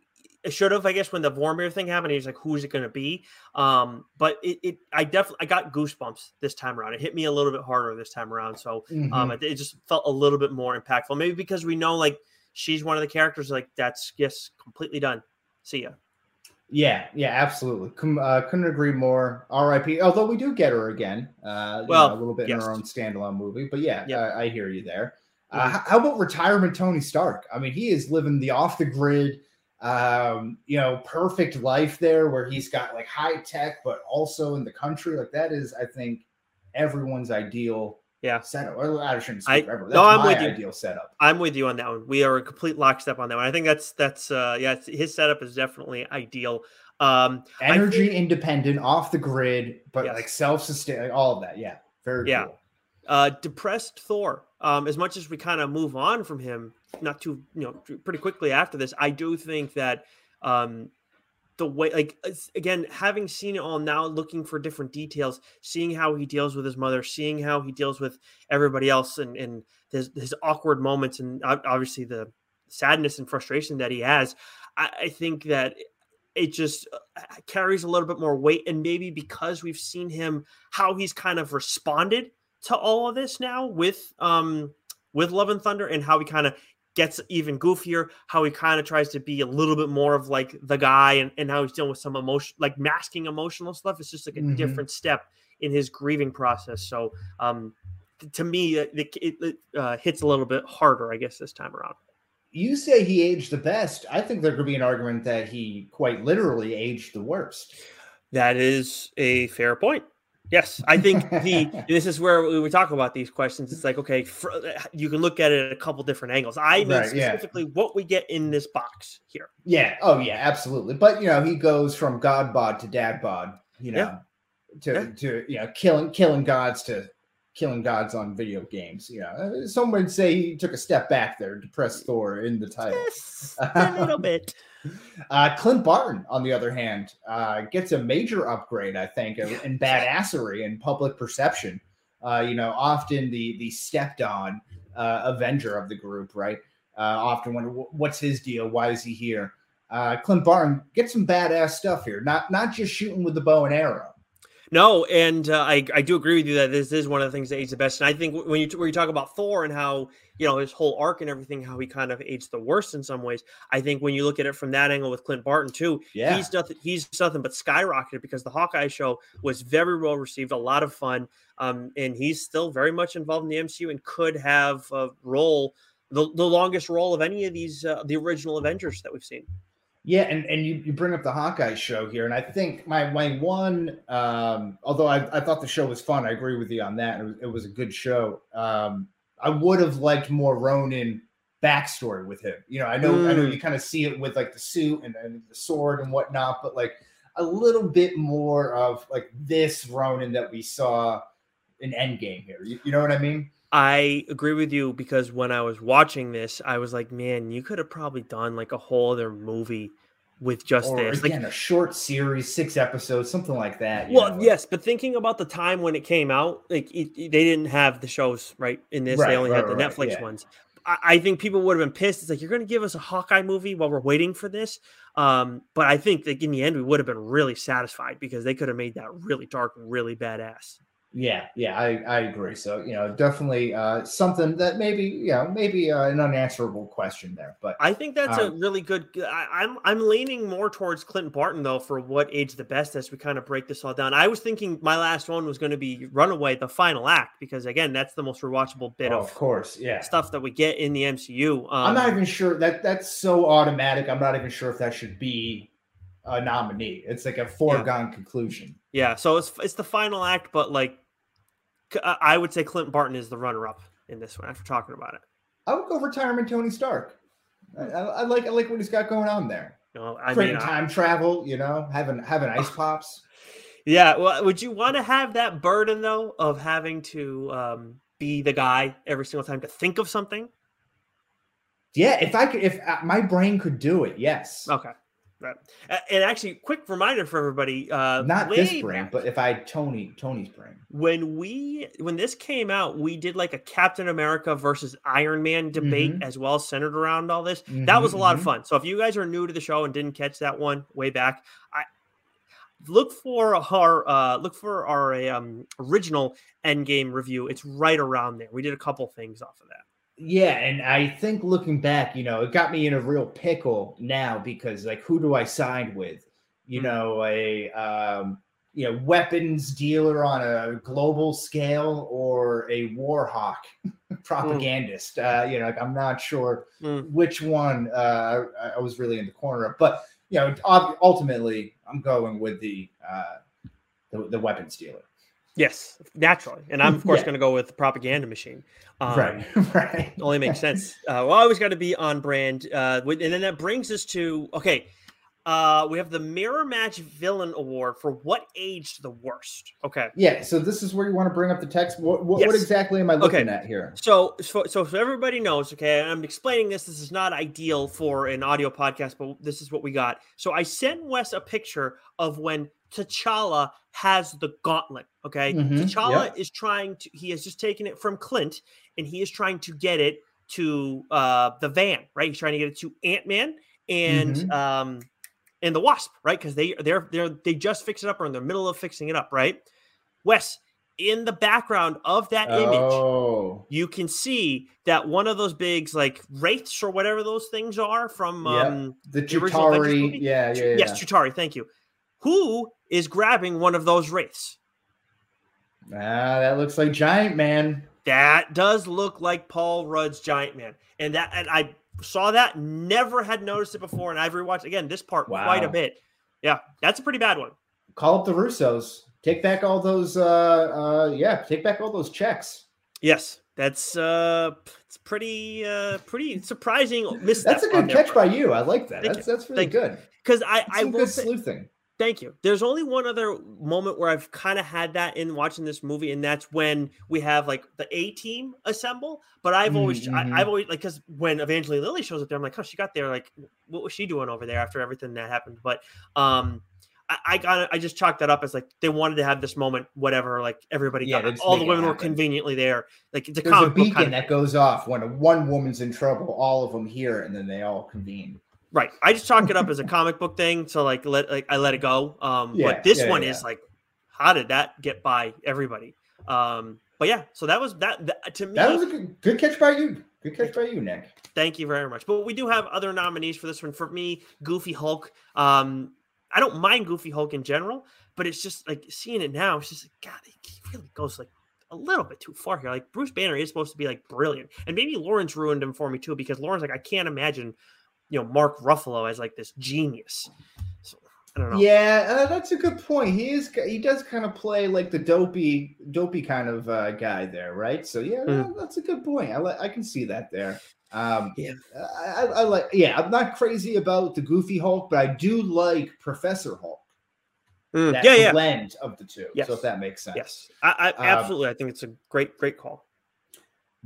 Speaker 3: should have, I guess, when the Vormir thing happened. He's like, "Who's it going to be?" Um, but it, it, I definitely, I got goosebumps this time around. It hit me a little bit harder this time around, so um, mm-hmm. um, it, it, just felt a little bit more impactful. Maybe because we know, like, she's one of the characters. Like, that's yes, completely done. See ya.
Speaker 2: Yeah, yeah, absolutely. Com- uh, couldn't agree more. R.I.P. Although we do get her again, uh, well, know, a little bit yes. in her own standalone movie. But yeah, yep. I, I hear you there. Uh, how about retirement Tony Stark? I mean, he is living the off the grid um, you know, perfect life there where he's got like high tech, but also in the country. Like that is, I think, everyone's ideal
Speaker 3: yeah
Speaker 2: setup. Or I shouldn't say forever. That's no, I'm with you. ideal setup.
Speaker 3: I'm with you on that one. We are a complete lockstep on that one. I think that's that's uh yeah, his setup is definitely ideal. Um
Speaker 2: energy think, independent, off the grid, but yes. like self-sustaining, all of that. Yeah. Very yeah. Cool.
Speaker 3: Uh depressed Thor. Um, as much as we kind of move on from him, not too you know pretty quickly after this, I do think that um, the way like again having seen it all now looking for different details seeing how he deals with his mother seeing how he deals with everybody else and and his, his awkward moments and obviously the sadness and frustration that he has I, I think that it just uh, carries a little bit more weight. And maybe because we've seen him how he's kind of responded to all of this now with um with love and thunder and how he kind of gets even goofier, how he kind of tries to be a little bit more of like the guy and, and how he's dealing with some emotion, like masking emotional stuff. It's just like a mm-hmm. different step in his grieving process. So, um, to me, it, it, it uh, hits a little bit harder, I guess, this time around.
Speaker 2: You say he aged the best. I think there could be an argument that he quite literally aged the worst.
Speaker 3: That is a fair point. Yes, I think <laughs> the this is where we talk about these questions. It's like okay, you can look at it at a couple different angles. I mean right, specifically yeah. what we get in this box here.
Speaker 2: Yeah. Oh yeah, absolutely. But you know, he goes from God bod to dad bod. You know, yeah. to yeah. to you know killing killing gods to killing gods on video games. You know, uh, some would say he took a step back there to press Thor in the title.
Speaker 3: Just a little bit. <laughs> <laughs>
Speaker 2: Uh, Clint Barton, on the other hand, uh, gets a major upgrade, I think, in badassery and public perception. Uh, you know, often the the stepped on uh, Avenger of the group, right? Uh, often when what's his deal? Why is he here? Uh, Clint Barton gets some badass stuff here. Not not just shooting with the bow and arrow.
Speaker 3: No, and uh, I I do agree with you that this is one of the things that aids the best. And I think when you when you talk about Thor and how you know his whole arc and everything, how he kind of aids the worst in some ways. I think when you look at it from that angle with Clint Barton too, yeah. he's nothing he's nothing but skyrocketed because the Hawkeye show was very well received, a lot of fun, um, and he's still very much involved in the MCU and could have a role, the, the longest role of any of these uh, the original Avengers that we've seen.
Speaker 2: Yeah, and, and you, you bring up the Hawkeye show here, and I think my my one, um, although I, I thought the show was fun, I agree with you on that. It was, it was a good show. Um, I would have liked more Ronin backstory with him. You know, I know mm. I know mm. you kind of see it with like the suit and, and the sword and whatnot, but like a little bit more of like this Ronin that we saw in Endgame here. You, you know what I mean?
Speaker 3: I agree with you because when I was watching this, I was like, man, you could have probably done like a whole other movie with just
Speaker 2: or,
Speaker 3: this.
Speaker 2: Again, like, a short series, six episodes, something like that.
Speaker 3: Well, know? yes, but thinking about the time when it came out, like it, it, they didn't have the shows right in this. Right, they only right, had the right, Netflix yeah. ones. I, I, think people would have been pissed. It's like you're going to give us a Hawkeye movie while we're waiting for this. Um, but I think that in the end, we would have been really satisfied because they could have made that really dark, really badass.
Speaker 2: Yeah, yeah, I, I agree. So you know, definitely uh, something that maybe you know maybe uh, an unanswerable question there. But
Speaker 3: I think that's um, a really good. I, am I'm, I'm leaning more towards Clinton Barton though for what age the best as we kind of break this all down. I was thinking my last one was going to be Runaway, the final act, because again, that's the most rewatchable bit
Speaker 2: oh,
Speaker 3: of,
Speaker 2: of course, yeah,
Speaker 3: stuff that we get in the MCU. Um,
Speaker 2: I'm not even sure that that's so automatic. I'm not even sure if that should be a nominee. It's like a foregone yeah. conclusion.
Speaker 3: Yeah, so it's it's the final act, but like I would say Clint Barton is the runner-up in this one after talking about it.
Speaker 2: I would go retirement Tony Stark. I, I, like I like what he's got going on there.
Speaker 3: No, I
Speaker 2: Creating mean, time I, travel, you know, having having ice pops. <laughs>
Speaker 3: Yeah, well, would you want to have that burden though of having to um, be the guy every single time to think of something?
Speaker 2: Yeah, if I could, if uh, my brain could do it, yes.
Speaker 3: Okay. Right. And actually, quick reminder for everybody. Uh,
Speaker 2: Not this brain, back, but if I had Tony Tony's brain.
Speaker 3: When we when this came out, we did like a Captain America versus Iron Man debate mm-hmm. as well, centered around all this. Mm-hmm, that was a lot mm-hmm. of fun. So if you guys are new to the show and didn't catch that one way back, I look for our uh, look for our um, original Endgame review. It's right around there. We did a couple things off of that.
Speaker 2: Yeah, and I think looking back, you know, it got me in a real pickle now because like who do I sign with? You mm-hmm. know, a um, you know, weapons dealer on a global scale or a war hawk <laughs> propagandist. Mm. Uh, you know, like, I'm not sure mm. which one uh, I, I, was really in the corner of, but you know, ultimately, I'm going with the uh, the, the weapons dealer.
Speaker 3: Yes, naturally, and I'm of course yeah. going to go with the propaganda machine.
Speaker 2: Um, right, <laughs> right.
Speaker 3: Only makes sense. Uh, well, I always got to be on brand. Uh, and then that brings us to okay. Uh, we have the Mirror Match Villain Award for what aged the worst. Okay.
Speaker 2: Yeah. So this is where you want to bring up the text. What, what, yes. what exactly am I looking okay. at here?
Speaker 3: So, so, so if everybody knows, okay, I'm explaining this. This is not ideal for an audio podcast, but this is what we got. So I sent Wes a picture of when T'Challa has the gauntlet. Okay. Mm-hmm. T'Challa yep. is trying to, he has just taken it from Clint and he is trying to get it to uh, the van, right? He's trying to get it to Ant Man and, mm-hmm. um, and the Wasp, right? Because they they're they're they just fix it up or in the middle of fixing it up, right? Wes, in the background of that image, oh. you can see that one of those bigs, like wraiths or whatever those things are from yep. um,
Speaker 2: the, the. Yeah, yeah, yeah.
Speaker 3: Yes, Chitauri. Thank you. Who is grabbing one of those wraiths?
Speaker 2: Ah, that looks like Giant Man.
Speaker 3: That does look like Paul Rudd's Giant Man, and that and I saw that. Never had noticed it before, and I've rewatched again this part wow. quite a bit. Yeah, that's a pretty bad one.
Speaker 2: Call up the Russos. Take back all those. Uh, uh, yeah, take back all those checks.
Speaker 3: Yes, that's uh, it's pretty uh, pretty surprising.
Speaker 2: That's a good catch by you. I like that. Thank that's you. that's really Thank good.
Speaker 3: Because I I
Speaker 2: will good say, sleuthing
Speaker 3: Thank you. There's only one other moment where I've kind of had that in watching this movie, and that's when we have like the A team assemble. But I've always, mm-hmm. I, have always like because when Evangeline Lilly shows up there, I'm like, oh, she got there. Like, what was she doing over there after everything that happened? But um, I, I got, I just chalked that up as like they wanted to have this moment, whatever. Like everybody, yeah, got, all the women were conveniently there. Like
Speaker 2: it's a, There's a beacon kind of, that goes off when one woman's in trouble. All of them here, and then they all convene.
Speaker 3: Right. I just chalk it up as a comic book thing. So like let like I let it go. Um yeah, but this yeah, one yeah. is like how did that get by everybody? Um but yeah, so that was that, that to me
Speaker 2: That was a good, good catch by you. Good catch by you, Nick.
Speaker 3: Thank you very much. But we do have other nominees for this one. For me, Goofy Hulk. Um I don't mind Goofy Hulk in general, but it's just like seeing it now, it's just like God, he really goes like a little bit too far here. Like Bruce Banner is supposed to be like brilliant, and maybe Lawrence ruined him for me too because Lawrence like I can't imagine you know Mark Ruffalo as like this genius. So, I don't know.
Speaker 2: Yeah, uh, that's a good point. He is he does kind of play like the dopey dopey kind of uh, guy there, right? So yeah, mm. that's a good point. I I can see that there. Um, yeah, I, I, like. Yeah, I'm not crazy about the Goofy Hulk, but I do like Professor Hulk.
Speaker 3: Mm. yeah, yeah.
Speaker 2: blend of the two. Yes. So if that makes sense.
Speaker 3: Yes, I, I um, absolutely. Um, I think it's a great, great call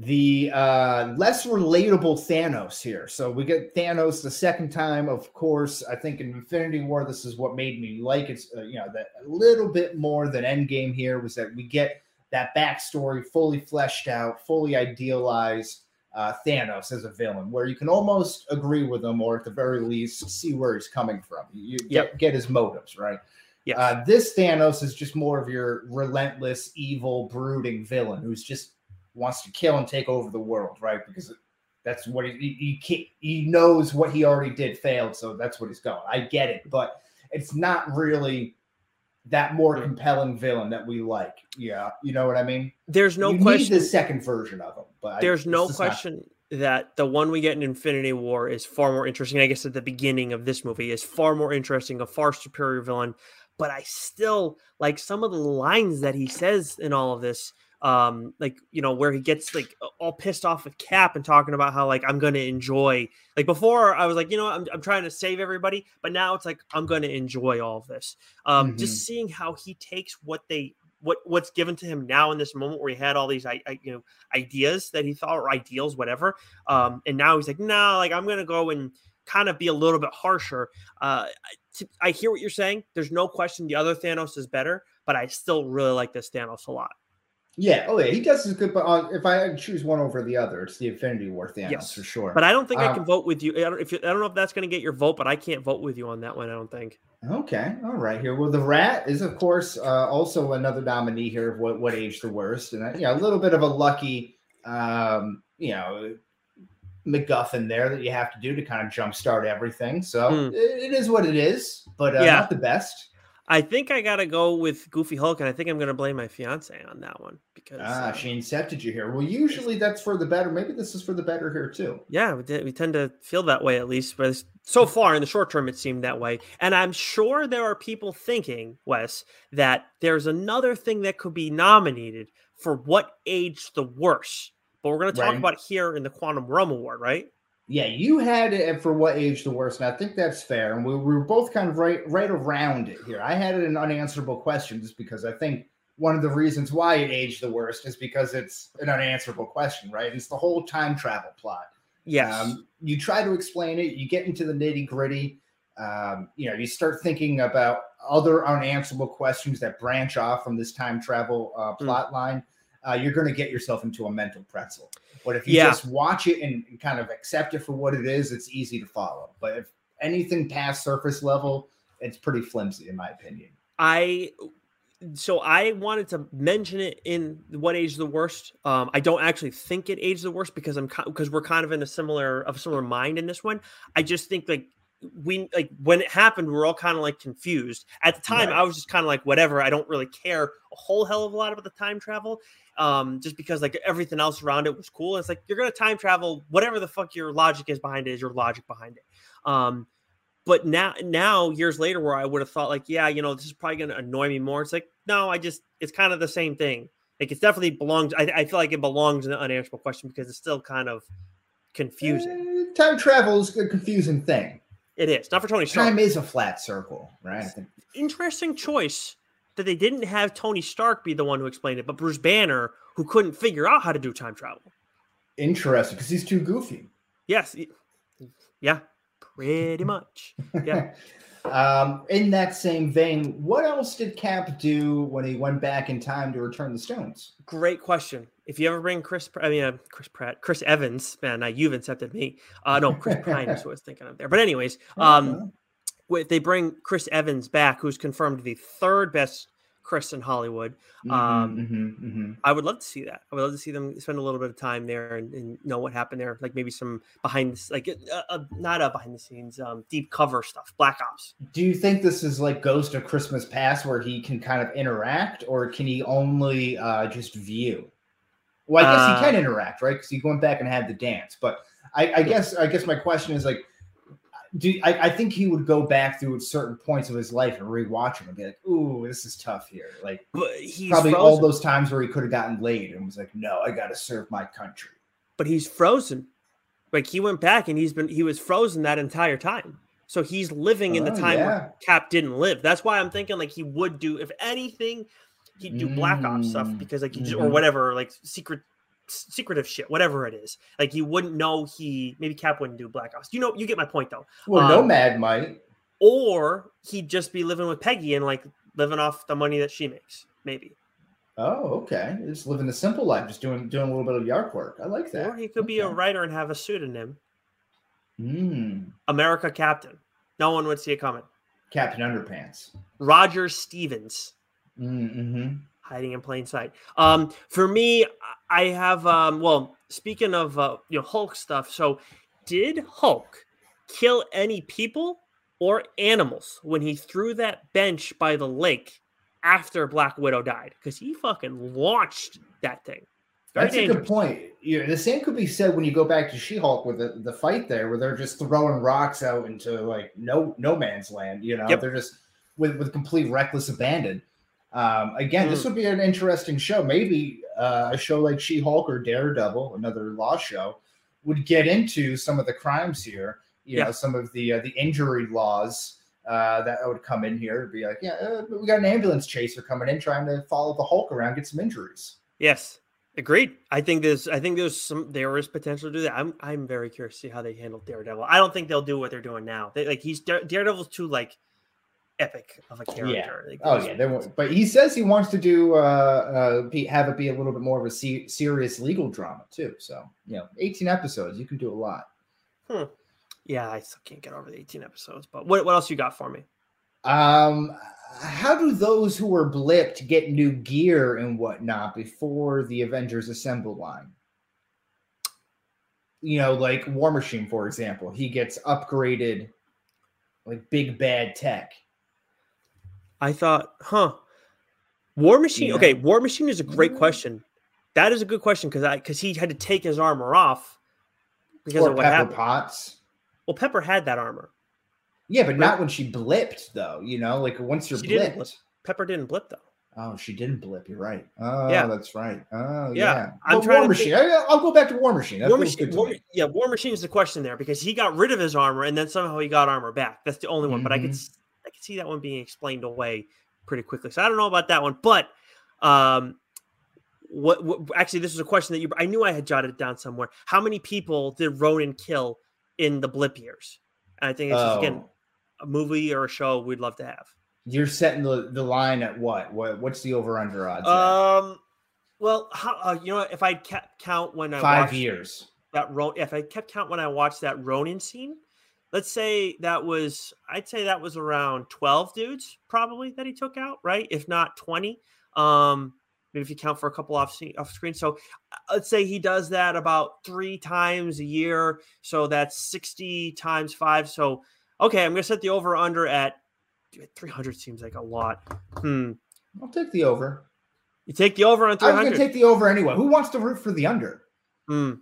Speaker 2: the uh, less relatable Thanos here. So we get Thanos the second time, of course. I think in Infinity War, this is what made me like it. Uh, you know, that a little bit more than Endgame here was that we get that backstory fully fleshed out, fully idealized uh, Thanos as a villain, where you can almost agree with him, or at the very least, see where he's coming from. You yep. get, get his motives, right? Yeah. Uh, this Thanos is just more of your relentless, evil, brooding villain who's just wants to kill and take over the world, right? Because that's what he he, he knows what he already did failed, so that's what he's going. I get it, but it's not really that more compelling villain that we like. Yeah, you know what I mean.
Speaker 3: There's no you question.
Speaker 2: the second version of him, but
Speaker 3: there's I, no question. Not... That the one we get in Infinity War is far more interesting. I guess at the beginning of this movie is far more interesting, a far superior villain. But I still like some of the lines that he says in all of this um like you know where he gets like all pissed off with cap and talking about how like i'm gonna enjoy like before i was like you know I'm, I'm trying to save everybody but now it's like i'm gonna enjoy all of this. Um mm-hmm. just seeing how he takes what they what what's given to him now in this moment where he had all these I, I, you know ideas that he thought or ideals whatever um and now he's like no nah, like i'm gonna go and kind of be a little bit harsher uh I hear what you're saying there's no question the other thanos is better but i still really like this thanos a lot
Speaker 2: yeah, oh yeah, he does as good. But uh, if I choose one over the other, it's the Infinity War Thanos yes. for sure.
Speaker 3: But I don't think um, I can vote with you. I don't, if you, I don't know if that's going to get your vote, but I can't vote with you on that one. I don't think.
Speaker 2: Okay, all right. Here, well, the Rat is of course uh, also another nominee here of what what age the worst, and uh, yeah, a little bit of a lucky, um, you know, MacGuffin there that you have to do to kind of jumpstart everything. So mm. it, it is what it is, but uh, yeah. not the best.
Speaker 3: I think I gotta go with Goofy Hulk, and I think I'm gonna blame my fiance on that one because
Speaker 2: ah, uh, she incepted you here. Well, usually that's for the better. Maybe this is for the better here too.
Speaker 3: Yeah, we, we tend to feel that way at least, but so far in the short term, it seemed that way. And I'm sure there are people thinking, Wes, that there's another thing that could be nominated for what age the worst. But we're gonna talk right. about it here in the Quantum Realm Award, right?
Speaker 2: Yeah, you had it for what age the worst, and I think that's fair. And we, we were both kind of right right around it here. I had it an unanswerable question just because I think one of the reasons why it aged the worst is because it's an unanswerable question, right? It's the whole time travel plot.
Speaker 3: Yes. Um,
Speaker 2: you try to explain it, you get into the nitty gritty. Um, you know, you start thinking about other unanswerable questions that branch off from this time travel uh, hmm. plot mm. line. Uh, you're going to get yourself into a mental pretzel. But if you yeah. just watch it and, kind of accept it for what it is, it's easy to follow. But if anything past surface level, it's pretty flimsy, in my opinion.
Speaker 3: I so I wanted to mention it in what age the worst. Um, I don't actually think it aged the worst because I'm because we're kind of in a similar of similar mind in this one. I just think like we like when it happened, we were all kind of like confused. At the time, right. I was just kind of like, whatever. I don't really care a whole hell of a lot about the time travel um, just because like everything else around it was cool. It's like you're gonna time travel, whatever the fuck your logic is behind it is your logic behind it. Um, but now, now years later, where I would have thought like, yeah, you know, this is probably gonna annoy me more. It's like, no, I just it's kind of the same thing. Like it's definitely belongs. I, I feel like it belongs in the unanswerable question because it's still kind of confusing.
Speaker 2: Uh, time travel is a confusing thing.
Speaker 3: It is not for Tony Stark.
Speaker 2: Time is a flat circle, right?
Speaker 3: Interesting choice that they didn't have Tony Stark be the one who explained it, but Bruce Banner, who couldn't figure out how to do time travel.
Speaker 2: Interesting, because he's too goofy.
Speaker 3: Yes, yeah, pretty much. Yeah. <laughs>
Speaker 2: um, in that same vein, what else did Cap do when he went back in time to return the stones?
Speaker 3: Great question. If you ever bring Chris, I mean uh, Chris Pratt, Chris Evans, man, you've accepted me. Uh, no, Chris Pine is what I was thinking of there. But anyways, <laughs> um, if they bring Chris Evans back, who's confirmed the third best Chris in Hollywood. Mm-hmm, um, mm-hmm, mm-hmm. I would love to see that. I would love to see them spend a little bit of time there and, and know what happened there. Like maybe some behind, the, like uh, uh, not a behind the scenes, um, deep cover stuff, Black Ops.
Speaker 2: Do you think this is like Ghost of Christmas Past, where he can kind of interact, or can he only uh, just view? Well, I guess he can uh, interact, right? Because he went back and had the dance. But I, I guess, I guess my question is like, do I, I, think he would go back through certain points of his life and rewatch them and be like, "Ooh, this is tough here." Like probably frozen. all those times where he could have gotten laid and was like, "No, I got to serve my country."
Speaker 3: But he's frozen. Like he went back and he's been he was frozen that entire time. So he's living in the oh, time yeah. where Cap didn't live. That's why I'm thinking like he would do if anything, he'd do Black Ops stuff mm, because like mm-hmm. or whatever like secret secretive shit, whatever it is. Like you wouldn't know he maybe Cap wouldn't do Black Ops. You know, you get my point though.
Speaker 2: Well, um, Nomad might,
Speaker 3: or he'd just be living with Peggy and like living off the money that she makes, maybe.
Speaker 2: Oh, okay. Just living a simple life, just doing doing a little bit of yard work. I like that.
Speaker 3: Or he could okay. be a writer and have a pseudonym.
Speaker 2: Mm.
Speaker 3: America Captain. No one would see it coming.
Speaker 2: Captain Underpants.
Speaker 3: Roger Stevens.
Speaker 2: Mm-hmm
Speaker 3: hiding in plain sight. Um, for me, I have um, well, speaking of uh, you know Hulk stuff. So, did Hulk kill any people or animals when he threw that bench by the lake after Black Widow died? Because he fucking launched that thing.
Speaker 2: Very That's dangerous. a good point. Yeah, the same could be said when you go back to She-Hulk with the, the fight there, where they're just throwing rocks out into like no no man's land. You know, yep. they're just with with complete reckless abandon. Um, again, mm. this would be an interesting show. Maybe uh, a show like She Hulk or Daredevil, another law show, would get into some of the crimes here. You yeah. know, some of the uh, the injury laws uh, that would come in here. would Be like, yeah, uh, we got an ambulance chaser coming in trying to follow the Hulk around, get some injuries.
Speaker 3: Yes, agreed. I think there's, I think there's some, there is potential to do that. I'm, I'm very curious to see how they handle Daredevil. I don't think they'll do what they're doing now. They, like he's Daredevil's too like epic of a character.
Speaker 2: Yeah. Like, oh yeah, won't, but he says he wants to do uh, uh have it be a little bit more of a se- serious legal drama too. So you know, 18 episodes, you can do a lot.
Speaker 3: Hmm. Yeah, I still can't get over the 18 episodes. But what what else you got for me?
Speaker 2: Um, how do those who were blipped get new gear and whatnot before the Avengers Assemble line? You know, like War Machine, for example, he gets upgraded like big bad tech
Speaker 3: I thought, huh, War Machine. Yeah. Okay, War Machine is a great question. That is a good question because I because he had to take his armor off because or of what
Speaker 2: Pepper
Speaker 3: happened.
Speaker 2: Potts.
Speaker 3: Well, Pepper had that armor.
Speaker 2: Yeah, but not when she blipped though. You know, like once you're she blipped.
Speaker 3: Blip. Pepper didn't blip though.
Speaker 2: Oh, she didn't blip. You're right. Oh, yeah, that's right. Oh, yeah.
Speaker 3: yeah. I'm trying
Speaker 2: War Machine. Think... I'll go back to War Machine. That
Speaker 3: War Machine. War, yeah, War Machine is the question there because he got rid of his armor and then somehow he got armor back. That's the only one. Mm-hmm. But I could mm-hmm. I could see that one being explained away pretty quickly. So I don't know about that one, but um, what, what, actually this was a question that you I knew I had jotted it down somewhere. How many people did Ronin kill in the blip years? And I think it's oh. again a movie or a show we'd love to have.
Speaker 2: You're setting the, the line at what? What what's the over under odds?
Speaker 3: Um, at? well, how, uh, you know, if I kept count when I
Speaker 2: five years
Speaker 3: that Ron, if I kept count when I watched that Ronin scene, let's say that was I'd say that was around 12 dudes probably that he took out, right? If not 20. Um maybe if you count for a couple off screen, off screen. So uh, let's say he does that about 3 times a year, so that's 60 times 5. So okay, I'm going to set the over under at 300 seems like a lot. Hmm.
Speaker 2: I'll take the over.
Speaker 3: You take the over on 300.
Speaker 2: I'm going to take the over anyway. Who wants to root for the under?
Speaker 3: Hmm.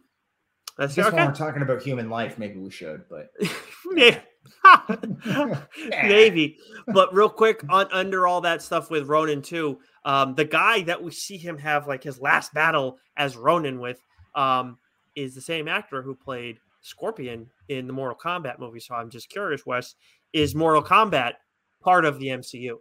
Speaker 2: That's I guess okay. when we're talking about human life, maybe we should, but <laughs> <laughs>
Speaker 3: maybe. But real quick, on under all that stuff with Ronin too, um, the guy that we see him have like his last battle as Ronin with um, is the same actor who played Scorpion in the Mortal Kombat movie. So I'm just curious, Wes, is Mortal Kombat part of the MCU?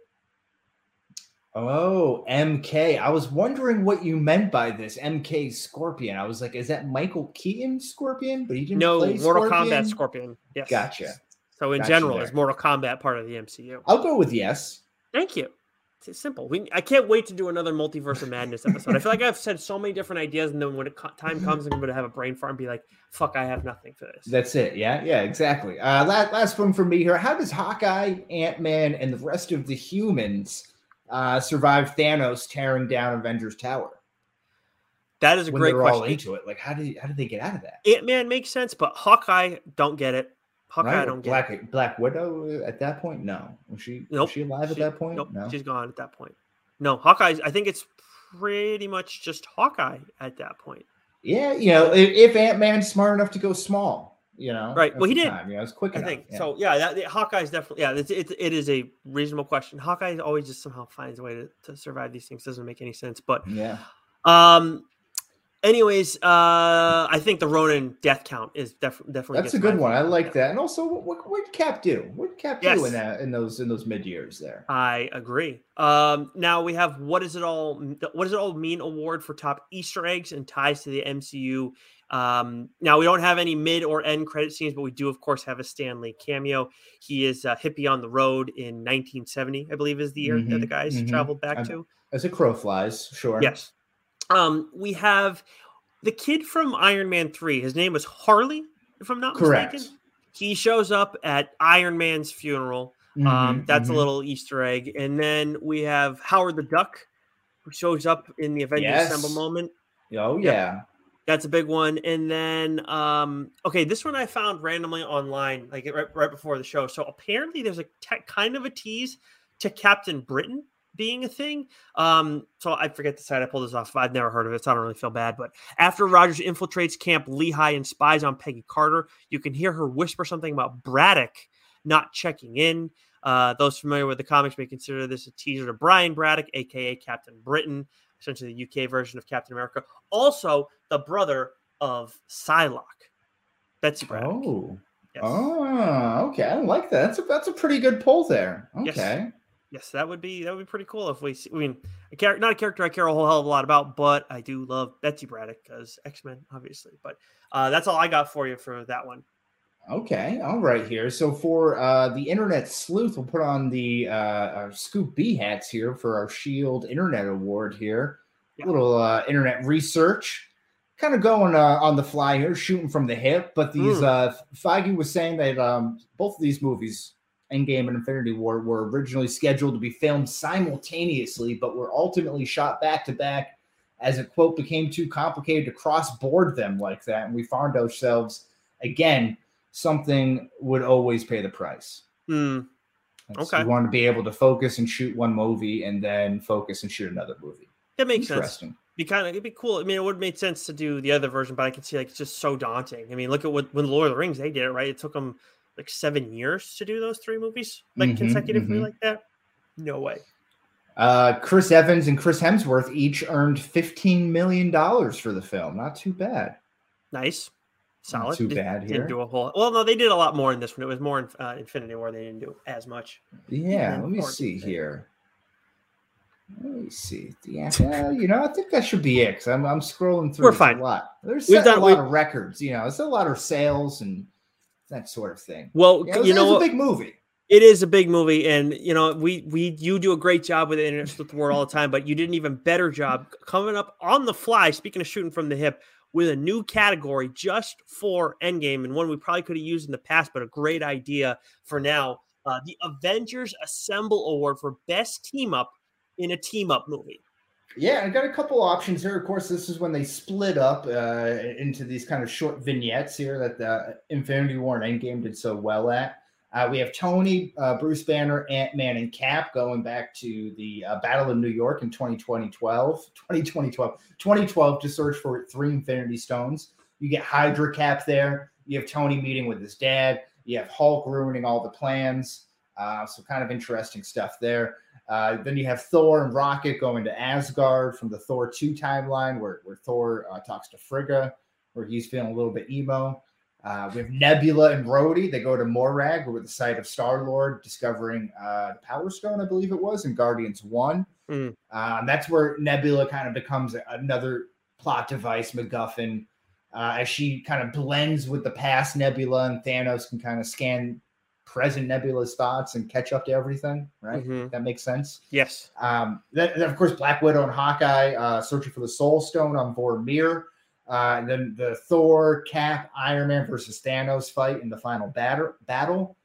Speaker 2: Oh, MK. I was wondering what you meant by this MK Scorpion. I was like, is that Michael Keaton Scorpion? But he didn't
Speaker 3: no Mortal
Speaker 2: Scorpion?
Speaker 3: Kombat Scorpion. Yes.
Speaker 2: Gotcha.
Speaker 3: So in
Speaker 2: Gotcha
Speaker 3: general,
Speaker 2: there.
Speaker 3: is Mortal Kombat part of the MCU?
Speaker 2: I'll go with yes.
Speaker 3: Thank you. It's simple. We, I can't wait to do another multiverse of madness episode. I feel like I've said so many different ideas, and then when it, co- time comes, I'm going to have a brain fart and be like, "Fuck, I have nothing for this."
Speaker 2: That's it. Yeah, yeah, exactly. Uh, last, last one for me here. How does Hawkeye, Ant Man, and the rest of the humans uh, survive Thanos tearing down Avengers Tower?
Speaker 3: that is a
Speaker 2: when
Speaker 3: great
Speaker 2: they're all
Speaker 3: question.
Speaker 2: into it, like how did how did they get out of that?
Speaker 3: Ant Man makes sense, but Hawkeye don't get it. Hawkeye
Speaker 2: Right?
Speaker 3: don't get it.
Speaker 2: Black Widow at that point? No, was she
Speaker 3: Nope.
Speaker 2: was she alive
Speaker 3: She-
Speaker 2: at that point?
Speaker 3: Nope,
Speaker 2: no.
Speaker 3: she's gone at that point. No, Hawkeye. I think it's pretty much just Hawkeye at that point.
Speaker 2: Yeah, you know, if, if Ant Man's smart enough to go small, you know,
Speaker 3: Right, well, he did.
Speaker 2: Time, you know, it's quick
Speaker 3: I
Speaker 2: enough.
Speaker 3: think
Speaker 2: yeah.
Speaker 3: so. Yeah, that, Hawkeye's definitely. Yeah, it's, it, it is a reasonable question. Hawkeye always just somehow finds a way to, to survive these things. Doesn't make any sense, but
Speaker 2: Yeah,
Speaker 3: um. Anyways, uh, I think the Ronin death count is def- definitely
Speaker 2: that's a good one. I like
Speaker 3: Yeah.
Speaker 2: that. And also, what what what did Cap do? What did Cap do in that in those in those mid years there?
Speaker 3: I agree. Um, now we have what does it all what does it all mean award for top Easter eggs and ties to the MCU. Um, now we don't have any mid or end credit scenes, but we do of course have a Stan Lee cameo. He is uh, hippie on the road in 1970, I believe, is the year that the guys
Speaker 2: mhm.
Speaker 3: traveled back
Speaker 2: I-
Speaker 3: to.
Speaker 2: As a crow flies, sure.
Speaker 3: Yes. Um, we have the kid from Iron Man 3. His name was Harley, if I'm not
Speaker 2: correct.
Speaker 3: mistaken. He shows up at Iron Man's funeral. Um,
Speaker 2: Mhm,
Speaker 3: that's a little Easter egg. And then we have Howard the Duck, who shows up in the Avengers
Speaker 2: Yes.
Speaker 3: Assemble moment.
Speaker 2: Oh
Speaker 3: Yep. That's a big one. And then, um, okay, this one I found randomly online, like right, right before the show. So apparently, there's a kind of a tease to Captain Britain being a thing. Um, so I forget the site I pulled this off. I've never heard of it, so I don't really feel bad. But after Rogers infiltrates Camp Lehigh and spies on Peggy Carter, you can hear her whisper something about Braddock not checking in. Uh, those familiar with the comics may consider this a teaser to Brian Braddock, aka Captain Britain, essentially the UK version of Captain America. Also, the brother of Psylocke, Betsy Braddock.
Speaker 2: Oh.
Speaker 3: Yes.
Speaker 2: Oh, okay. I like that. That's a that's a pretty good pull there.
Speaker 3: Yes.
Speaker 2: Okay.
Speaker 3: Yes, that would be that would be pretty cool if we. See, I mean, a character, not a character I care a whole hell of a lot about, but I do love Betsy Braddock because X Men, obviously. But uh, that's all I got for you for that one.
Speaker 2: Okay, all right here. So for uh, the internet sleuth, we'll put on the uh, our Scoop B hats here for our Shield Internet Award here.
Speaker 3: Yeah.
Speaker 2: Little uh, internet research, kind of going uh, on the fly here, shooting from the hip. But these
Speaker 3: Mm.
Speaker 2: uh, Feige was saying that um, both of these movies, Endgame and Infinity War, were originally scheduled to be filmed simultaneously, but were ultimately shot back to back as it quote became too complicated to cross board them like that, and we found ourselves again something would always pay the price. That's-
Speaker 3: Okay.
Speaker 2: We want to be able to focus and shoot one movie and then focus and shoot another movie.
Speaker 3: that makes sense. Be kind of it'd be cool. I mean, it would make sense to do the other version, but I can see like it's just so daunting. I mean, look at what when Lord of the Rings they did it right. It took them like seven years to do those three movies like
Speaker 2: Mhm,
Speaker 3: consecutively
Speaker 2: mhm.
Speaker 3: like that. No way.
Speaker 2: Uh, Chris Evans and Chris Hemsworth each earned $15 million for the film. Not too bad.
Speaker 3: Nice,
Speaker 2: Not
Speaker 3: solid.
Speaker 2: too
Speaker 3: Did-
Speaker 2: bad
Speaker 3: Didn't
Speaker 2: here.
Speaker 3: do a whole. Well, no, they did a lot more in this one. It was more in uh, Infinity War. They didn't do as much.
Speaker 2: Yeah, let me see here. Let me see. Yeah, yeah, you know, I think that should be it because I'm, I'm scrolling through
Speaker 3: We're
Speaker 2: it's a lot. There's a lot
Speaker 3: we've-
Speaker 2: of records. You know, it's a lot of sales and that sort of thing.
Speaker 3: Well,
Speaker 2: Yeah, was-
Speaker 3: you know what?
Speaker 2: a big movie.
Speaker 3: It is a big movie, and you know we we you do a great job with the internet sleuth word all the time, but you did an even better job coming up on the fly. Speaking of shooting from the hip, with a new category just for Endgame, and one we probably could have used in the past, but a great idea for now. Uh, the Avengers Assemble Award for Best Team Up in a Team Up movie.
Speaker 2: Yeah, I got a couple options here. Of course, this is when they split up uh, into these kind of short vignettes here that the Infinity War and Endgame did so well at. Uh, we have Tony, uh, Bruce Banner, Ant Man, and Cap going back to the uh, Battle of New York in 2012, <laughs> 2012, 2012 to search for three Infinity Stones. You get Hydra Cap there. You have Tony meeting with his dad. You have Hulk ruining all the plans. Uh, so kind of interesting stuff there. Uh, then you have Thor and Rocket going to Asgard from the Thor 2 timeline where, where Thor uh, talks to Frigga, where he's feeling a little bit emo. Uh, we have Nebula and Rhodey. They go to Morag, where the site of Star Lord discovering uh, the Power Stone, I believe it was, in Guardians One. Mm. Um, that's where Nebula kind of becomes another plot device, MacGuffin, uh, as she kind of blends with the past Nebula, and Thanos can kind of scan present Nebula's thoughts and catch up to everything. Right? Mm-hmm. That makes sense.
Speaker 3: Yes.
Speaker 2: Um, then, then, of course, Black Widow and Hawkeye uh, searching for the Soul Stone on Vormir. Uh, and then the Thor, Cap, Iron Man versus Thanos fight in the final batter, battle,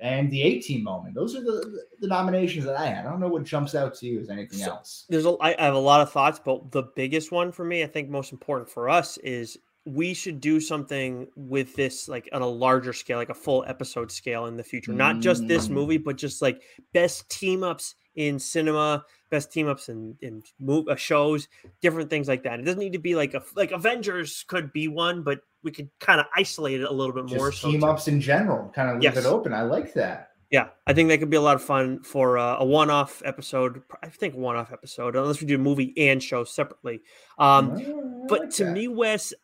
Speaker 2: and the A team moment. Those are the, the nominations that I had. I don't know what jumps out to you as anything so else.
Speaker 3: There's a, I have a lot of thoughts, but the biggest one for me, I think most important for us is we should do something with this like on a larger scale, like a full episode scale in the future. Not just this mm. movie, but just like best team ups in cinema, best team ups in in move, uh, shows, different things like that. It doesn't need to be like a like Avengers could be one, but we could kind of isolate it a little bit
Speaker 2: Just
Speaker 3: more.
Speaker 2: Team so ups too. in general, kind of leave yes. it open. I like that.
Speaker 3: Yeah, I think that could be a lot of fun for uh, a one-off episode. I think one-off episode, unless we do movie and show separately. Um, oh, but to that. me, Wes,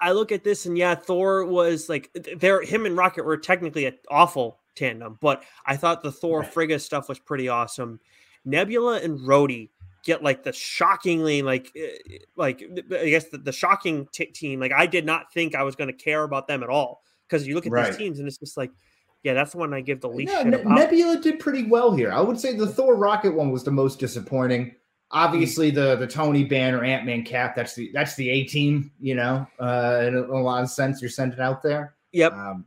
Speaker 3: I look at this and yeah, Thor was like there. Him and Rocket were technically an awful tandem, but I thought the Thor right. Frigga stuff was pretty awesome. Nebula and Rhodey get like the shockingly like eh, like I guess the, the shocking t- team. Like I did not think I was going to care about them at all because you look at right. these teams and it's just like. Yeah, that's the one I give the least yeah,
Speaker 2: ne- Nebula did pretty well here. I would say the Thor Rocket one was the most disappointing. Obviously, the the Tony Banner Ant Man Cap that's the that's the A team. You know, uh, in a, in a, lot of sense, you're sending out there.
Speaker 3: Yep. Um,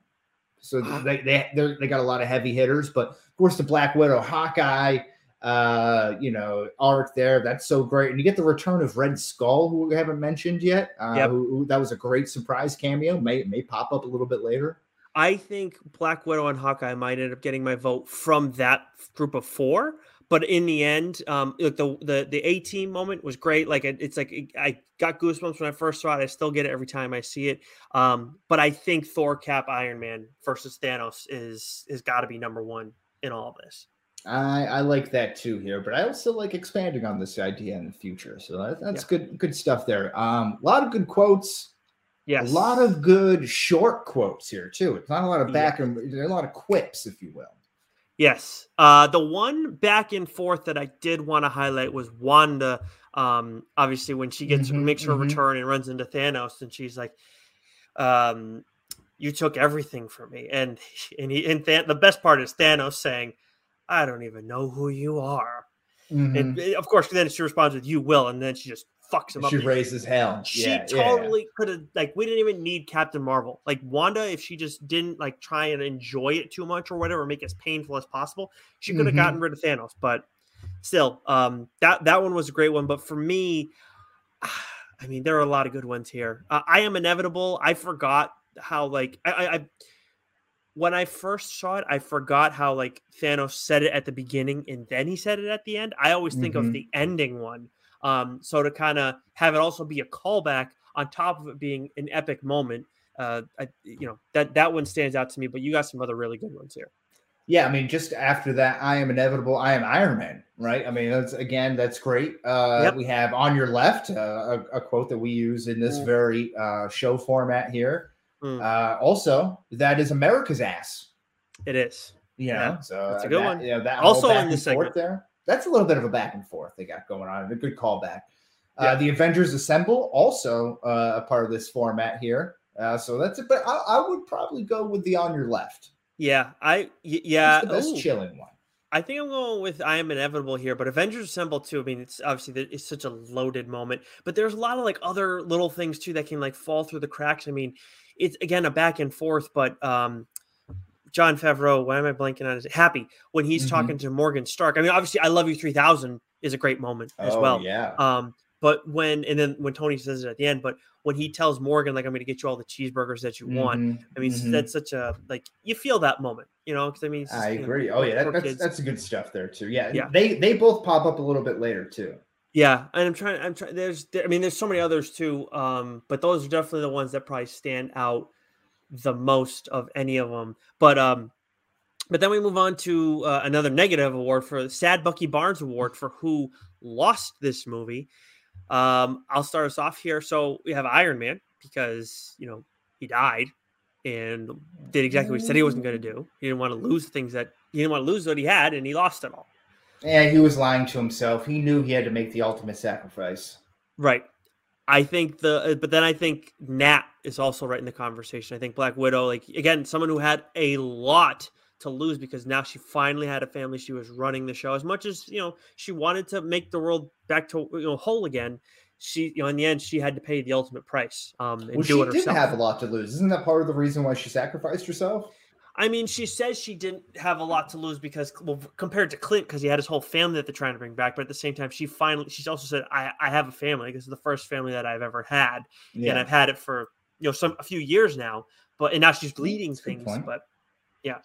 Speaker 2: so they they they got a lot of heavy hitters, but of course the Black Widow, Hawkeye, uh, you know, arc there. That's so great. And you get the return of Red Skull, who we haven't mentioned yet. Uh, yep. who, who, that was a great surprise cameo. May may pop up a little bit later.
Speaker 3: I think Black Widow and Hawkeye might end up getting my vote from that group of four. But in the end, um, the the the A team moment was great. Like it, it's like it, I got goosebumps when I first saw it. I still get it every time I see it. Um, but I think Thor, Cap, Iron Man versus Thanos is is got to be number one in all of this.
Speaker 2: I, I like that too here, but I also like expanding on this idea in the future. So that, that's yeah. good good stuff there. Um, a lot of good quotes.
Speaker 3: Yes.
Speaker 2: A lot of good short quotes here too. It's not a lot of back yeah. and a lot of quips, if you will.
Speaker 3: Yes. Uh, the one back and forth that I did want to highlight was Wanda. Um, obviously, when she gets mm-hmm, makes her mm-hmm. return and runs into Thanos, and she's like, um, "You took everything from me," and and he and Th- the best part is Thanos saying I don't even know who you are. Mm-hmm. And eh, of course, then she responds with "You will," and then she just fucks him
Speaker 2: she
Speaker 3: up.
Speaker 2: She raises hell.
Speaker 3: She yeah, totally yeah. could have like we didn't even need Captain Marvel. Like Wanda, if she just didn't like try and enjoy it too much or whatever, make it as painful as possible, she could have mm-hmm. gotten rid of Thanos. But still, um, that that one was a great one. But for me, <sighs> I mean, there are a lot of good ones here. Uh, I am inevitable. I forgot how like I, I when I first saw it, I forgot how like Thanos said it at the beginning and then he said it at the end. I always think mm-hmm. of the ending one. Um, so to kind of have it also be a callback on top of it being an epic moment, uh, I, you know that that one stands out to me. But you got some other really good ones here.
Speaker 2: Yeah, I mean, just after that, I am inevitable. I am Iron Man, right? I mean, that's again, that's great. Uh, yep. We have on your left uh, a, a, quote that we use in this very uh, show format here. Mm. Uh, also, that is America's ass.
Speaker 3: It is.
Speaker 2: You know, yeah, so
Speaker 3: that's a good
Speaker 2: that,
Speaker 3: one.
Speaker 2: You know, that
Speaker 3: also in the segment
Speaker 2: there. That's a little bit of a back and forth they got going on. A good callback. Uh, the Avengers Assemble also uh, a part of this format here. Uh, so that's it. But I, I, would probably go with the on your left.
Speaker 3: Yeah, I yeah,
Speaker 2: the best Ooh. chilling one.
Speaker 3: I think I'm going with I am inevitable here, but Avengers Assemble too. I mean, it's obviously it's such a loaded moment, but there's a lot of like other little things too that can like fall through the cracks. I mean, it's again a back and forth, but um, Jon Favreau, why am I blanking on it? Happy when he's mm-hmm. talking to Morgan Stark. I mean, obviously, I love you 3000 is a great moment as
Speaker 2: oh,
Speaker 3: well.
Speaker 2: Yeah.
Speaker 3: Um, but when and then when Tony says it at the end, but when he tells Morgan like I'm going to get you all the cheeseburgers that you mm-hmm. want, I mean mm-hmm. that's such a like you feel that moment, you know? Because I mean,
Speaker 2: I agree. Know, oh yeah, that, that's that's good stuff there too. Yeah, yeah. They they both pop up a little bit later too.
Speaker 3: Yeah, and I'm trying. I'm trying. There's, I mean, there's so many others too. Um, but those are definitely the ones that probably stand out the most of any of them. But um, but then we move on to uh, another negative award for the Sad Bucky Barnes Award for who lost this movie. Um, I'll start us off here. So we have Iron Man because you know he died. and did exactly what he said he wasn't going to do. He didn't want to lose things that he didn't want to lose what he had, and he lost it all.
Speaker 2: Yeah, he was lying to himself. He knew he had to make the ultimate sacrifice.
Speaker 3: Right. I think the, but then I think Nat is also right in the conversation. I think Black Widow, like again, someone who had a lot to lose because now she finally had a family. She was running the show as much as you know she wanted to make the world back to you know whole again. She, you know, in the end, she had to pay the ultimate price. Um, and
Speaker 2: well,
Speaker 3: do
Speaker 2: she
Speaker 3: it herself.
Speaker 2: did have a lot to lose. Isn't that part of the reason why she sacrificed herself?
Speaker 3: I mean, she says she didn't have a lot to lose because, well, compared to Clint, because he had his whole family that they're trying to bring back. But at the same time, she finally, she's also said, "I, I have a family. This is the first family that I've ever had, yeah. and I've had it for you know some a few years now. But and now she's leading things. But yeah,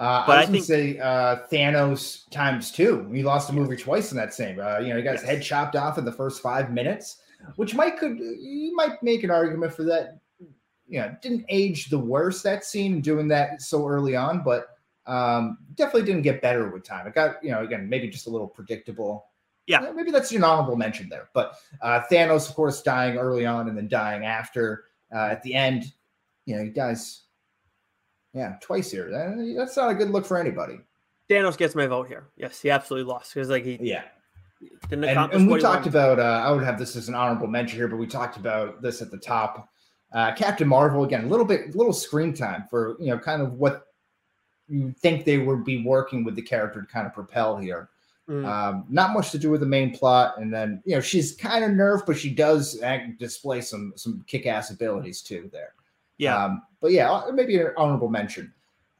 Speaker 2: uh, but I, I think say uh, Thanos times two. He lost the movie twice in that same. Uh, you know, he got yes. his head chopped off in the first five minutes, which might could you might make an argument for that you know, didn't age the worst that scene doing that so early on, but um, definitely didn't get better with time. It got, you know, again, maybe just a little predictable.
Speaker 3: Yeah,
Speaker 2: maybe that's an honorable mention there. But uh, Thanos, of course, dying early on and then dying after uh, at the end. You know, he dies, yeah, twice here. That's not a good look for anybody.
Speaker 3: Thanos gets my vote here. Yes, he absolutely lost because, like, he
Speaker 2: yeah. And, and, we talked about. Uh, I would have this as an honorable mention here, but we talked about this at the top uh, Captain Marvel again, a little bit, little screen time for you know, kind of what you think they would be working with the character to kind of propel here. Mm. Um, not much to do with the main plot, and then you know she's kind of nerfed, but she does act, display some some kick ass abilities too there.
Speaker 3: Yeah,
Speaker 2: um, but yeah, uh, maybe an honorable mention.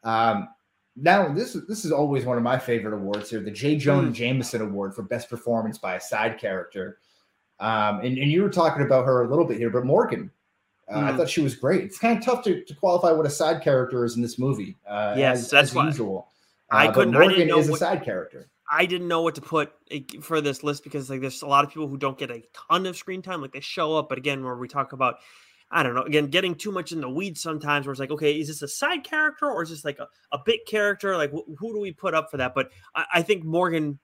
Speaker 2: Um, now this is this is always one of my favorite awards here, the J. Jonah mm. Jameson Award for Best Performance by a Side Character. Um, and, and you were talking about her a little bit here, but Morgan, uh, mm. I thought she was great. It's kind of tough to, to qualify what a side character is in this movie. Uh,
Speaker 3: yes,
Speaker 2: as,
Speaker 3: that's
Speaker 2: as usual.
Speaker 3: Uh, I couldn't.
Speaker 2: Morgan
Speaker 3: I
Speaker 2: is
Speaker 3: what,
Speaker 2: a side character.
Speaker 3: I didn't know what to put for this list because like there's a lot of people who don't get a ton of screen time. Like they show up, but again, where we talk about, I don't know, again, getting too much in the weeds sometimes. Where it's like, okay, is this a side character or is this like a, a big character? Like wh- who do we put up for that? But I, I think Morgan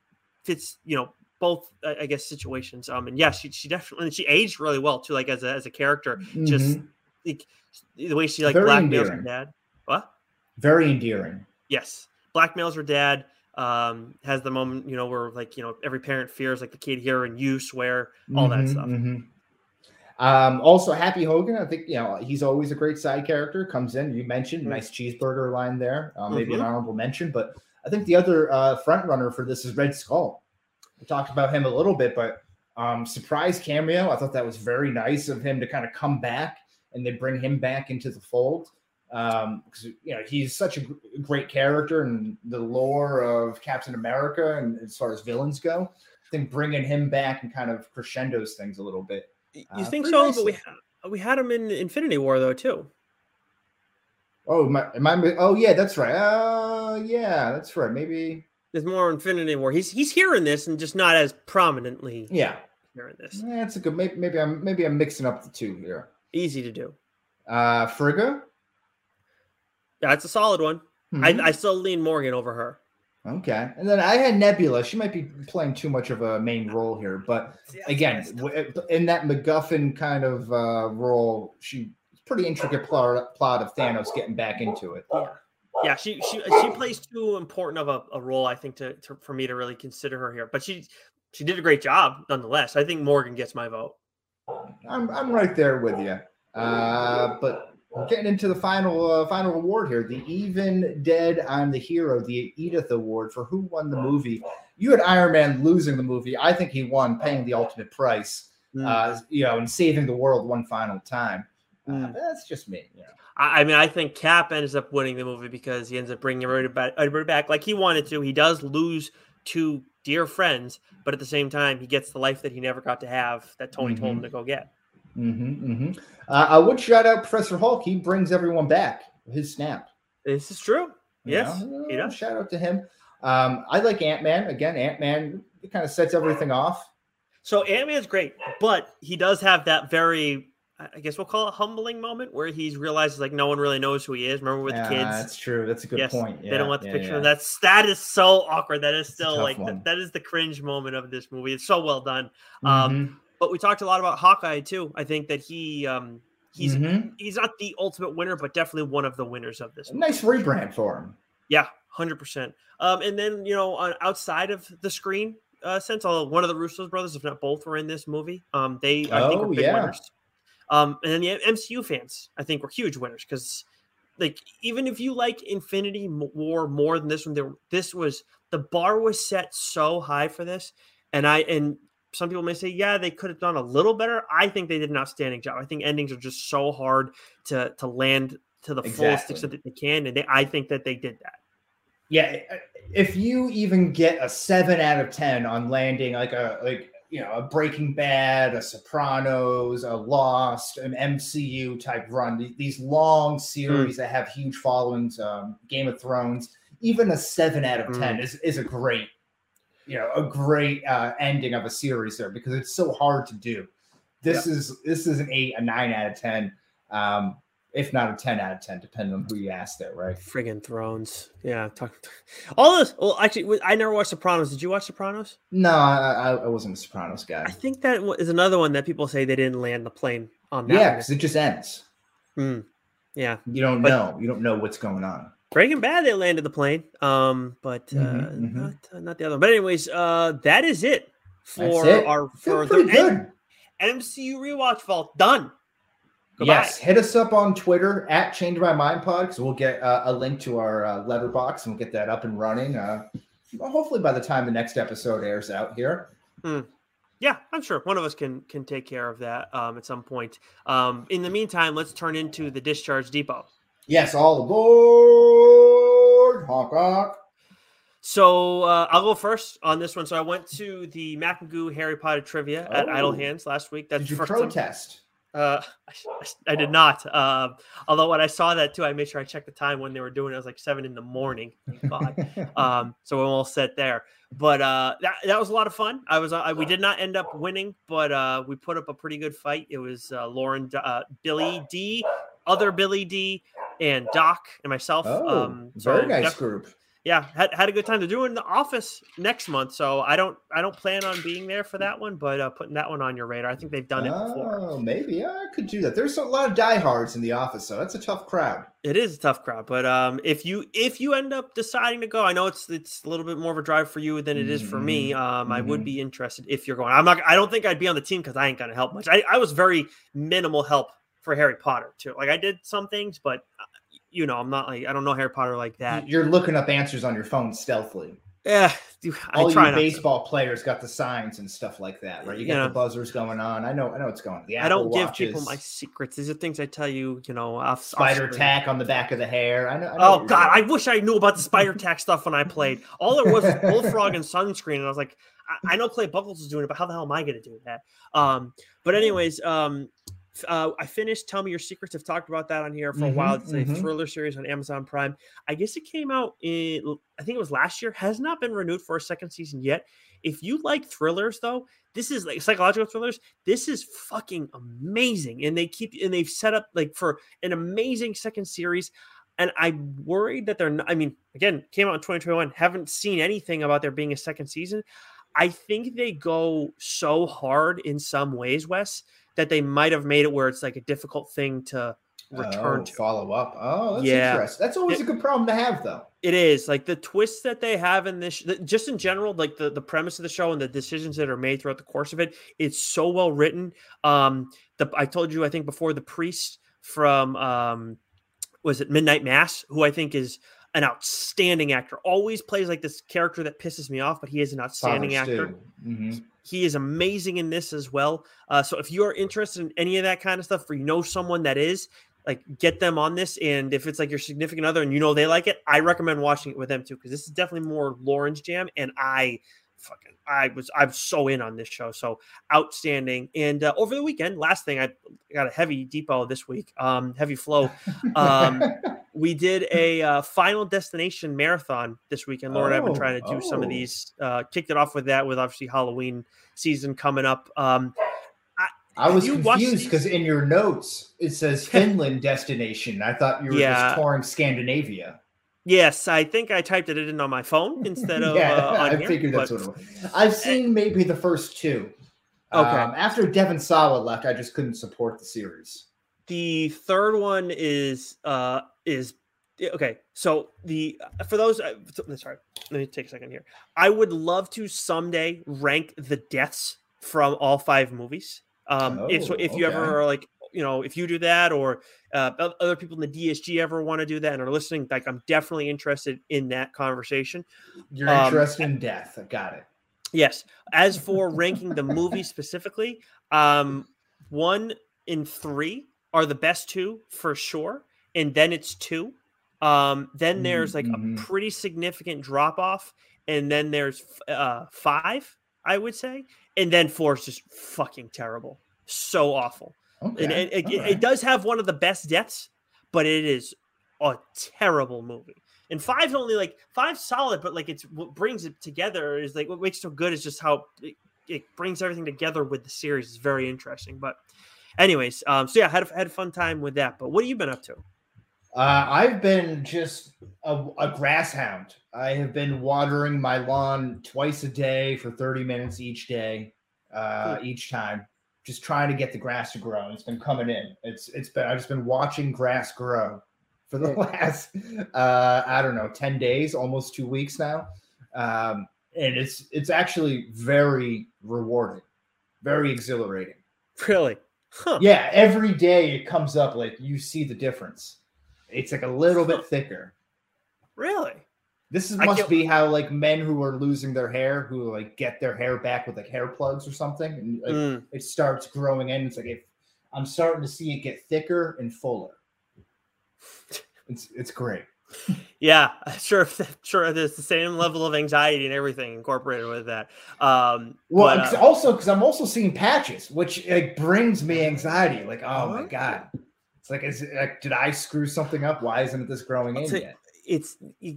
Speaker 3: fits, you know, both I guess situations. Um, and yeah, she she definitely she aged really well too, like as a as a character. Mm-hmm. Just like the way she like Very blackmails endearing. her dad. What?
Speaker 2: Very endearing.
Speaker 3: Yes, blackmails her dad. Um, has the moment you know where like you know every parent fears like the kid here and you swear all mm-hmm, that stuff.
Speaker 2: Mm-hmm. Um, also, Happy Hogan. I think you know he's always a great side character. Comes in. You mentioned mm-hmm. nice cheeseburger line there. Uh, maybe an mm-hmm. honorable mention, but I think the other uh, front runner for this is Red Skull. We talked about him a little bit, but um, surprise cameo. I thought that was very nice of him to kind of come back and they bring him back into the fold um because you know he's such a great character and the lore of Captain America and as far as villains go. I think bringing him back and kind of crescendos things a little bit.
Speaker 3: You uh, think so? Nicely. But we we had him in Infinity War though too.
Speaker 2: Oh, my, am I? Oh, yeah, that's right. Uh, yeah, that's right. Maybe
Speaker 3: there's more Infinity War. He's he's here in this and just not as prominently.
Speaker 2: Yeah,
Speaker 3: here in this.
Speaker 2: Yeah, it's a good. Maybe, maybe I'm maybe I'm mixing up the two here.
Speaker 3: Easy to do.
Speaker 2: Uh, Frigga.
Speaker 3: That's a solid one. Mm-hmm. I, I still lean Morgan over her.
Speaker 2: Okay, and then I had Nebula. She might be playing too much of a main role here, but again, in that MacGuffin kind of uh, role, she pretty intricate plot, plot of Thanos getting back into it.
Speaker 3: Yeah, yeah. She she she plays too important of a, a role, I think, to, to, for me to really consider her here. But she she did a great job nonetheless. I think Morgan gets my vote.
Speaker 2: I'm I'm right there with you. Uh, but getting into the final uh, final award here, the Even Dead I'm the Hero, the Edith Award for who won the movie. You had Iron Man losing the movie. I think he won, paying the ultimate price. Mm. Uh, you know, and saving the world one final time. Uh, mm. that's just me. You know.
Speaker 3: I mean, I think Cap ends up winning the movie because he ends up bringing everybody back, everybody back like he wanted to. He does lose two dear friends, but at the same time, he gets the life that he never got to have that Tony mm-hmm. told him mm-hmm. to go get.
Speaker 2: Mm-hmm, mm-hmm. Uh, I would shout out Professor Hulk. He brings everyone back. His snap.
Speaker 3: This is true. Yes,
Speaker 2: you know, shout out to him. Um, I like Ant Man. Again, Ant Man kind of sets everything off.
Speaker 3: So Ant Man's great, but he does have that very I guess we'll call it humbling moment where he realizes like no one really knows who he is. Remember with yeah, the kids?
Speaker 2: That's true. That's a good yes, point.
Speaker 3: Yeah, they don't want the yeah, picture. Yeah. That's that is so awkward. That is still like the, that is the cringe moment of this movie. It's so well done. Um, mm-hmm. Um, but we talked a lot about Hawkeye too. I think that he um, he's mm-hmm. he's not the ultimate winner, but definitely one of the winners of this.
Speaker 2: Nice rebrand for him.
Speaker 3: Yeah, hundred percent. Um, and then you know, on outside of the screen, uh, sense, although one of the Russos brothers, if not both, were in this movie. Um, they I think oh, big yeah. winners. Um, and then the MCU fans, I think, were huge winners because, like, even if you like Infinity War more than this one, there this was the bar was set so high for this, and I and some people may say, yeah, they could have done a little better. I think they did an outstanding job. I think endings are just so hard to to land to the exactly. fullest extent that they can, and they, I think that they did that.
Speaker 2: Yeah, if you even get a seven out of ten on landing like a like you know a Breaking Bad, a Sopranos, a Lost, an MCU type run, these long series mm. that have huge followings, um, Game of Thrones, even a seven out of ten mm. is is a great you know a great uh, ending of a series there because it's so hard to do. This is this is an eight, a nine out of ten. Um, if not a 10 out of 10, depending on who you ask there, right?
Speaker 3: Friggin' Thrones. Yeah. Talk, all this. Well, actually, I never watched Sopranos. Did you watch Sopranos?
Speaker 2: No, I, I wasn't a Sopranos guy.
Speaker 3: I think that is another one that people say they didn't land the plane on.
Speaker 2: That yeah, because it just ends.
Speaker 3: Mm, yeah.
Speaker 2: You don't but, know. You don't know what's going on.
Speaker 3: Breaking Bad, they landed the plane, um, but uh, mm-hmm, mm-hmm. Not, uh, not the other. One. But anyways, uh, that is it for it. our for the good. MCU rewatch vault done.
Speaker 2: Goodbye. Yes, hit us up on Twitter at Change My Mind Pod because we'll get uh, a link to our uh, Letterboxd and we'll get that up and running. Uh, hopefully, by the time the next episode airs out here.
Speaker 3: Mm. Yeah, I'm sure one of us can can take care of that um, at some point. Um, in the meantime, let's turn into the discharge depot.
Speaker 2: Yes, all aboard, honk honk.
Speaker 3: So uh, I'll go first on this one. So I went to the Mac and Goo Harry Potter trivia oh. at Idle Hands last week.
Speaker 2: That's Did you protest? Time.
Speaker 3: Uh, I, I, did not. Uh, although when I saw that too, I made sure I checked the time when they were doing it. It was like seven in the morning. <laughs> um, so we're all set there. But uh, that that was a lot of fun. I was uh, we did not end up winning, but uh, we put up a pretty good fight. It was uh, Lauren, uh, Billy D, other Billy D, and Doc and myself.
Speaker 2: Oh, um, so very nice group
Speaker 3: yeah, had, had a good time. They're doing the office next month, so I don't I don't plan on being there for that one, but uh, putting that one on your radar. I think they've done it before.
Speaker 2: Oh, maybe I could do that. There's a lot of diehards in the office, so that's a tough crowd.
Speaker 3: It is a tough crowd, but um, if you if you end up deciding to go, I know it's it's a little bit more of a drive for you than it is for me. Mm-hmm. Um, mm-hmm. I would mm-hmm. be interested if you're going. I'm not. I don't think I'd be on the team because I ain't gonna help much. I, I was very minimal help for Harry Potter too. Like I did some things, but you know, I'm not like I don't know Harry Potter like that.
Speaker 2: You're looking up answers on your phone stealthily.
Speaker 3: Yeah,
Speaker 2: I all you baseball to. players got the signs and stuff like that, right? You got the buzzers going on. I know, I know what's going on. The
Speaker 3: I don't watches, give people my secrets. These are things I tell you, you know. Off,
Speaker 2: spider off tack on the back of the hair. I know. I
Speaker 3: know oh God, I wish I knew about the spider tack stuff when I played. All there was was bullfrog and sunscreen, and I was like, I, I know Clay Buchholz is doing it, but how the hell am I going to do that? Um, but anyways, um, uh, I finished Tell Me Your Secrets. I've talked about that on here for mm-hmm, a while. It's a mm-hmm. thriller series on Amazon Prime. I guess it came out in, I think it was last year, has not been renewed for a second season yet. If you like thrillers, though, this is like psychological thrillers. This is fucking amazing. And they keep, and they've set up like for an amazing second series. And I'm worried that they're not, I mean, again, came out in 2021, haven't seen anything about there being a second season. I think they go so hard in some ways, Wes, that they might have made it where it's like a difficult thing to return
Speaker 2: oh,
Speaker 3: to
Speaker 2: follow up. Oh, that's yeah. interesting. That's always it, a good problem to have, though.
Speaker 3: It is like the twists that they have in this, just in general, like the the premise of the show and the decisions that are made throughout the course of it. It's so well written. Um, the I told you, I think before the priest from um, was it Midnight Mass, who I think is an outstanding actor. Always plays like this character that pisses me off, but he is an outstanding actor. Mm-hmm. He is amazing in this as well. Uh, so if you are interested in any of that kind of stuff, or you know someone that is, like get them on this. And if it's like your significant other and you know they like it, I recommend watching it with them too because this is definitely more Lauren's jam. And I fucking I was I'm so in on this show. So outstanding. And uh, over the weekend, last thing I got a heavy depot this week, um, heavy flow. Um, <laughs> we did a uh, final destination marathon this weekend. Lauren oh, and I have been trying to do oh. some of oh. these. Uh, kicked it off with that with obviously Halloween season coming up. Um,
Speaker 2: I, I was confused because in your notes it says <laughs> Finland destination. I thought you were yeah. just touring Scandinavia.
Speaker 3: Yes, I think I typed it in on my phone <laughs> instead of yeah, uh, I
Speaker 2: here, figured that's but... what it was. I've seen maybe the first two. Okay. Um, after Devon Sawa left, I just couldn't support the series.
Speaker 3: The third one is uh is okay. So the for those uh, sorry, let me take a second here. I would love to someday rank the deaths from all five movies. Um, oh, if so, if you ever are like you know if you do that or uh, other people in the DSG ever want to do that and are listening, like I'm definitely interested in that conversation.
Speaker 2: You're um, interested in death. I got it.
Speaker 3: Yes. As <laughs> for ranking the movie specifically, um, one in three are the best two for sure, and then it's two. Um, then there's like mm-hmm. a pretty significant drop off, and then there's uh, five, I would say, and then four is just fucking terrible, so awful. Okay. And it, it, right. it does have one of the best deaths, but it is a terrible movie. And five's only like five solid, but like it's what brings it together is like what makes it so good is just how it, it brings everything together with the series. is very interesting. But anyways, um, so yeah, had a, had a fun time with that. But what have you been up to?
Speaker 2: Uh, I've been just a, a grass hound. I have been watering my lawn twice a day for 30 minutes each day, uh, cool. each time, just trying to get the grass to grow. It's been coming in. It's it's been I've just been watching grass grow for the last uh, I don't know 10 days, almost two weeks now. Um, and it's it's actually very rewarding, very exhilarating.
Speaker 3: Really?
Speaker 2: Huh. Yeah, every day it comes up like you see the difference. It's like a little bit thicker.
Speaker 3: Really?
Speaker 2: This is, must be how like men who are losing their hair, who like get their hair back with like hair plugs or something, and like, mm. it starts growing in. It's like if I'm starting to see it get thicker and fuller. It's it's great.
Speaker 3: Yeah, <laughs> sure. <laughs> Sure, there's the same level of anxiety and everything incorporated with that. Um,
Speaker 2: well, but, uh, also because I'm also seeing patches, which like brings me anxiety. Like, oh my god, it's like, is it, like, did I screw something up? Why isn't this growing in yet?
Speaker 3: It's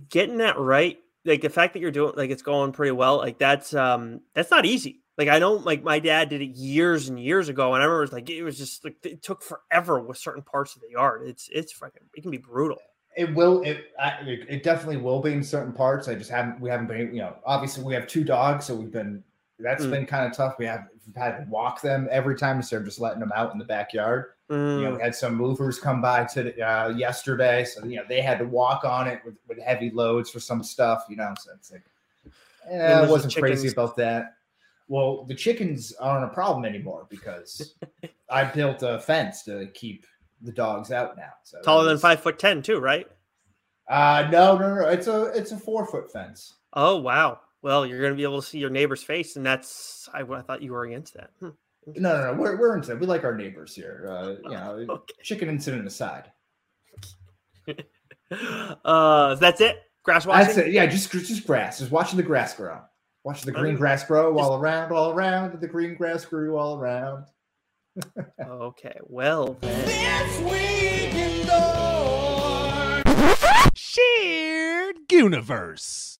Speaker 3: getting that right. Like the fact that you're doing, like it's going pretty well. Like that's um that's not easy. Like I know, like my dad did it years and years ago, and I remember it was like it was just like it took forever with certain parts of the yard. It's it's freaking it can be brutal.
Speaker 2: It will. It it definitely will be in certain parts. I just haven't. We haven't been. You know, obviously we have two dogs, so we've been. That's mm. been kind of tough. We have we've had to walk them every time instead of just letting them out in the backyard. Mm. You know, we mm. had some movers come by to uh, yesterday, so you know they had to walk on it with, with heavy loads for some stuff. You know, so it's like, eh, I wasn't crazy about that. Well, the chickens aren't a problem anymore because <laughs> I built a fence to keep the dogs out now. So
Speaker 3: taller than five foot ten, too, right?
Speaker 2: Uh no, no, no. It's a it's a four foot fence.
Speaker 3: Oh wow. Well, you're going to be able to see your neighbor's face, and that's I, I thought you were against that. Hmm.
Speaker 2: No, no, no. We're we're into we like our neighbors here. Uh, you know, <laughs> okay. chicken incident aside. <laughs>
Speaker 3: uh, that's it. Grass watching. That's it.
Speaker 2: Yeah, just just grass. Just watching the grass grow. Watch the green grass grow all around, all around. The green grass grew all around. <laughs>
Speaker 3: okay, well
Speaker 1: Shared universe.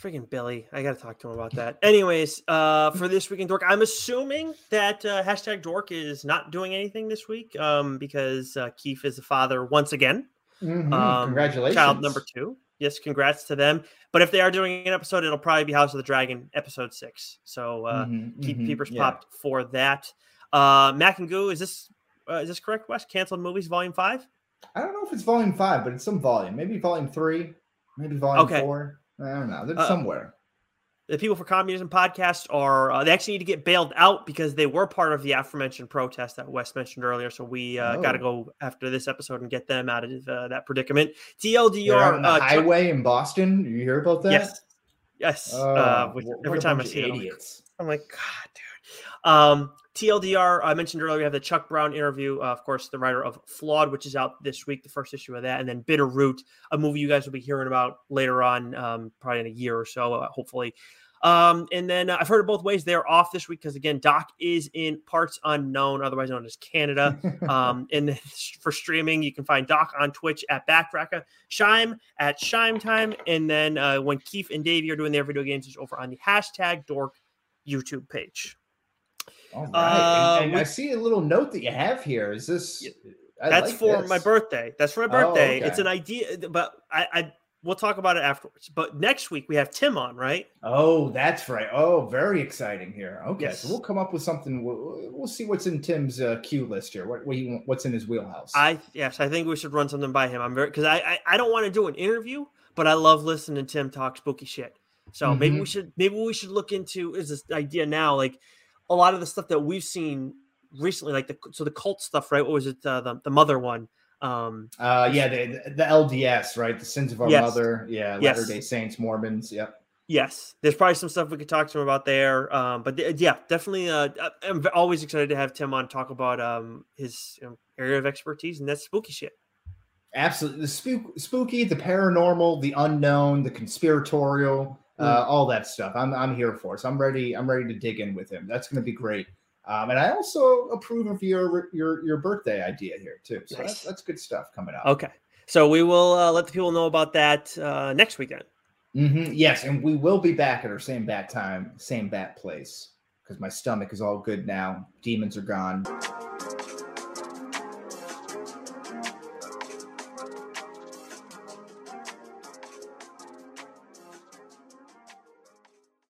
Speaker 3: Freaking Billy, I gotta talk to him about that. Anyways, uh, for this week in Dork, I'm assuming that uh, hashtag Dork is not doing anything this week, um, because uh, Keith is a father once again.
Speaker 2: Mm-hmm. Um, Congratulations,
Speaker 3: child number two yes, congrats to them. But if they are doing an episode, it'll probably be House of the Dragon episode six. So uh, mm-hmm, keep mm-hmm, peepers yeah. popped for that. Uh, Mac and Goo, is this uh, is this correct, Wes? Canceled movies, volume five.
Speaker 2: I don't know if it's volume five, but it's some volume. Maybe volume three, maybe volume okay. four. I don't know. They're uh, somewhere
Speaker 3: the people for communism podcast are uh, they actually need to get bailed out because they were part of the aforementioned protest that Wes mentioned earlier. So we uh, oh. got to go after this episode and get them out of uh, that predicament. TLDR
Speaker 2: on the uh, highway in Boston. You hear about that?
Speaker 3: Yes, yes. Uh, oh, every time I see it, idiots. I'm like, I'm like, God, dude. Um, TLDR, I mentioned earlier, we have the Chuck Brown interview, uh, of course, the writer of Flawed, which is out this week, the first issue of that, and then Bitter Root, a movie you guys will be hearing about later on, um, probably in a year or so, uh, hopefully. Um, and then uh, I've heard it both ways. They're off this week because again, Doc is in parts unknown, otherwise known as Canada. <laughs> um, and <laughs> for streaming, you can find Doc on Twitch at Backtracker, Shime at Shime Time, and then uh, when Keith and Davey are doing their video games, it's over on the hashtag Dork YouTube page.
Speaker 2: All right. Uh, and, and I see a little note that you have here. Is this?
Speaker 3: I that's like for this. my birthday. That's for my birthday. Oh, okay. It's an idea, but I, I we'll talk about it afterwards. But next week we have Tim on, right?
Speaker 2: Oh, that's right. Oh, very exciting here. Okay,
Speaker 3: Yes.
Speaker 2: so we'll come up with something. We'll, we'll see what's in Tim's uh, cue list here. What, what he, what's in his wheelhouse?
Speaker 3: I yes, I think we should run something by him. I'm very because I, I I don't want to do an interview, but I love listening to Tim talk spooky shit. So maybe we should maybe we should look into is this idea now like a lot of the stuff that we've seen recently, like the so the cult stuff, right? What was it? Uh, the the mother one. Um,
Speaker 2: uh, yeah, the, the LDS, right? The sins of our
Speaker 3: Yes.
Speaker 2: mother. Yeah,
Speaker 3: Yes.
Speaker 2: Latter Day Saints, Mormons. Yep.
Speaker 3: yes, there's probably some stuff we could talk to him about there. Um, but th- yeah, definitely. Uh, I'm always excited to have Tim on talk about um his you know, area of expertise, and that's spooky shit.
Speaker 2: Absolutely. The spook, spooky, the paranormal, the unknown, the conspiratorial, uh,
Speaker 3: Mm.
Speaker 2: all that stuff. I'm I'm here for. So I'm ready. I'm ready to dig in with him. That's going to be great. Um, and I also approve of your your your birthday idea here too. So
Speaker 3: Nice.
Speaker 2: that's, that's good stuff coming up.
Speaker 3: Okay, so we will uh, let the people know about that uh, next weekend.
Speaker 2: Mhm, Yes, and we will be back at our same bat time, same bat place, because my stomach is all good now. Demons are gone.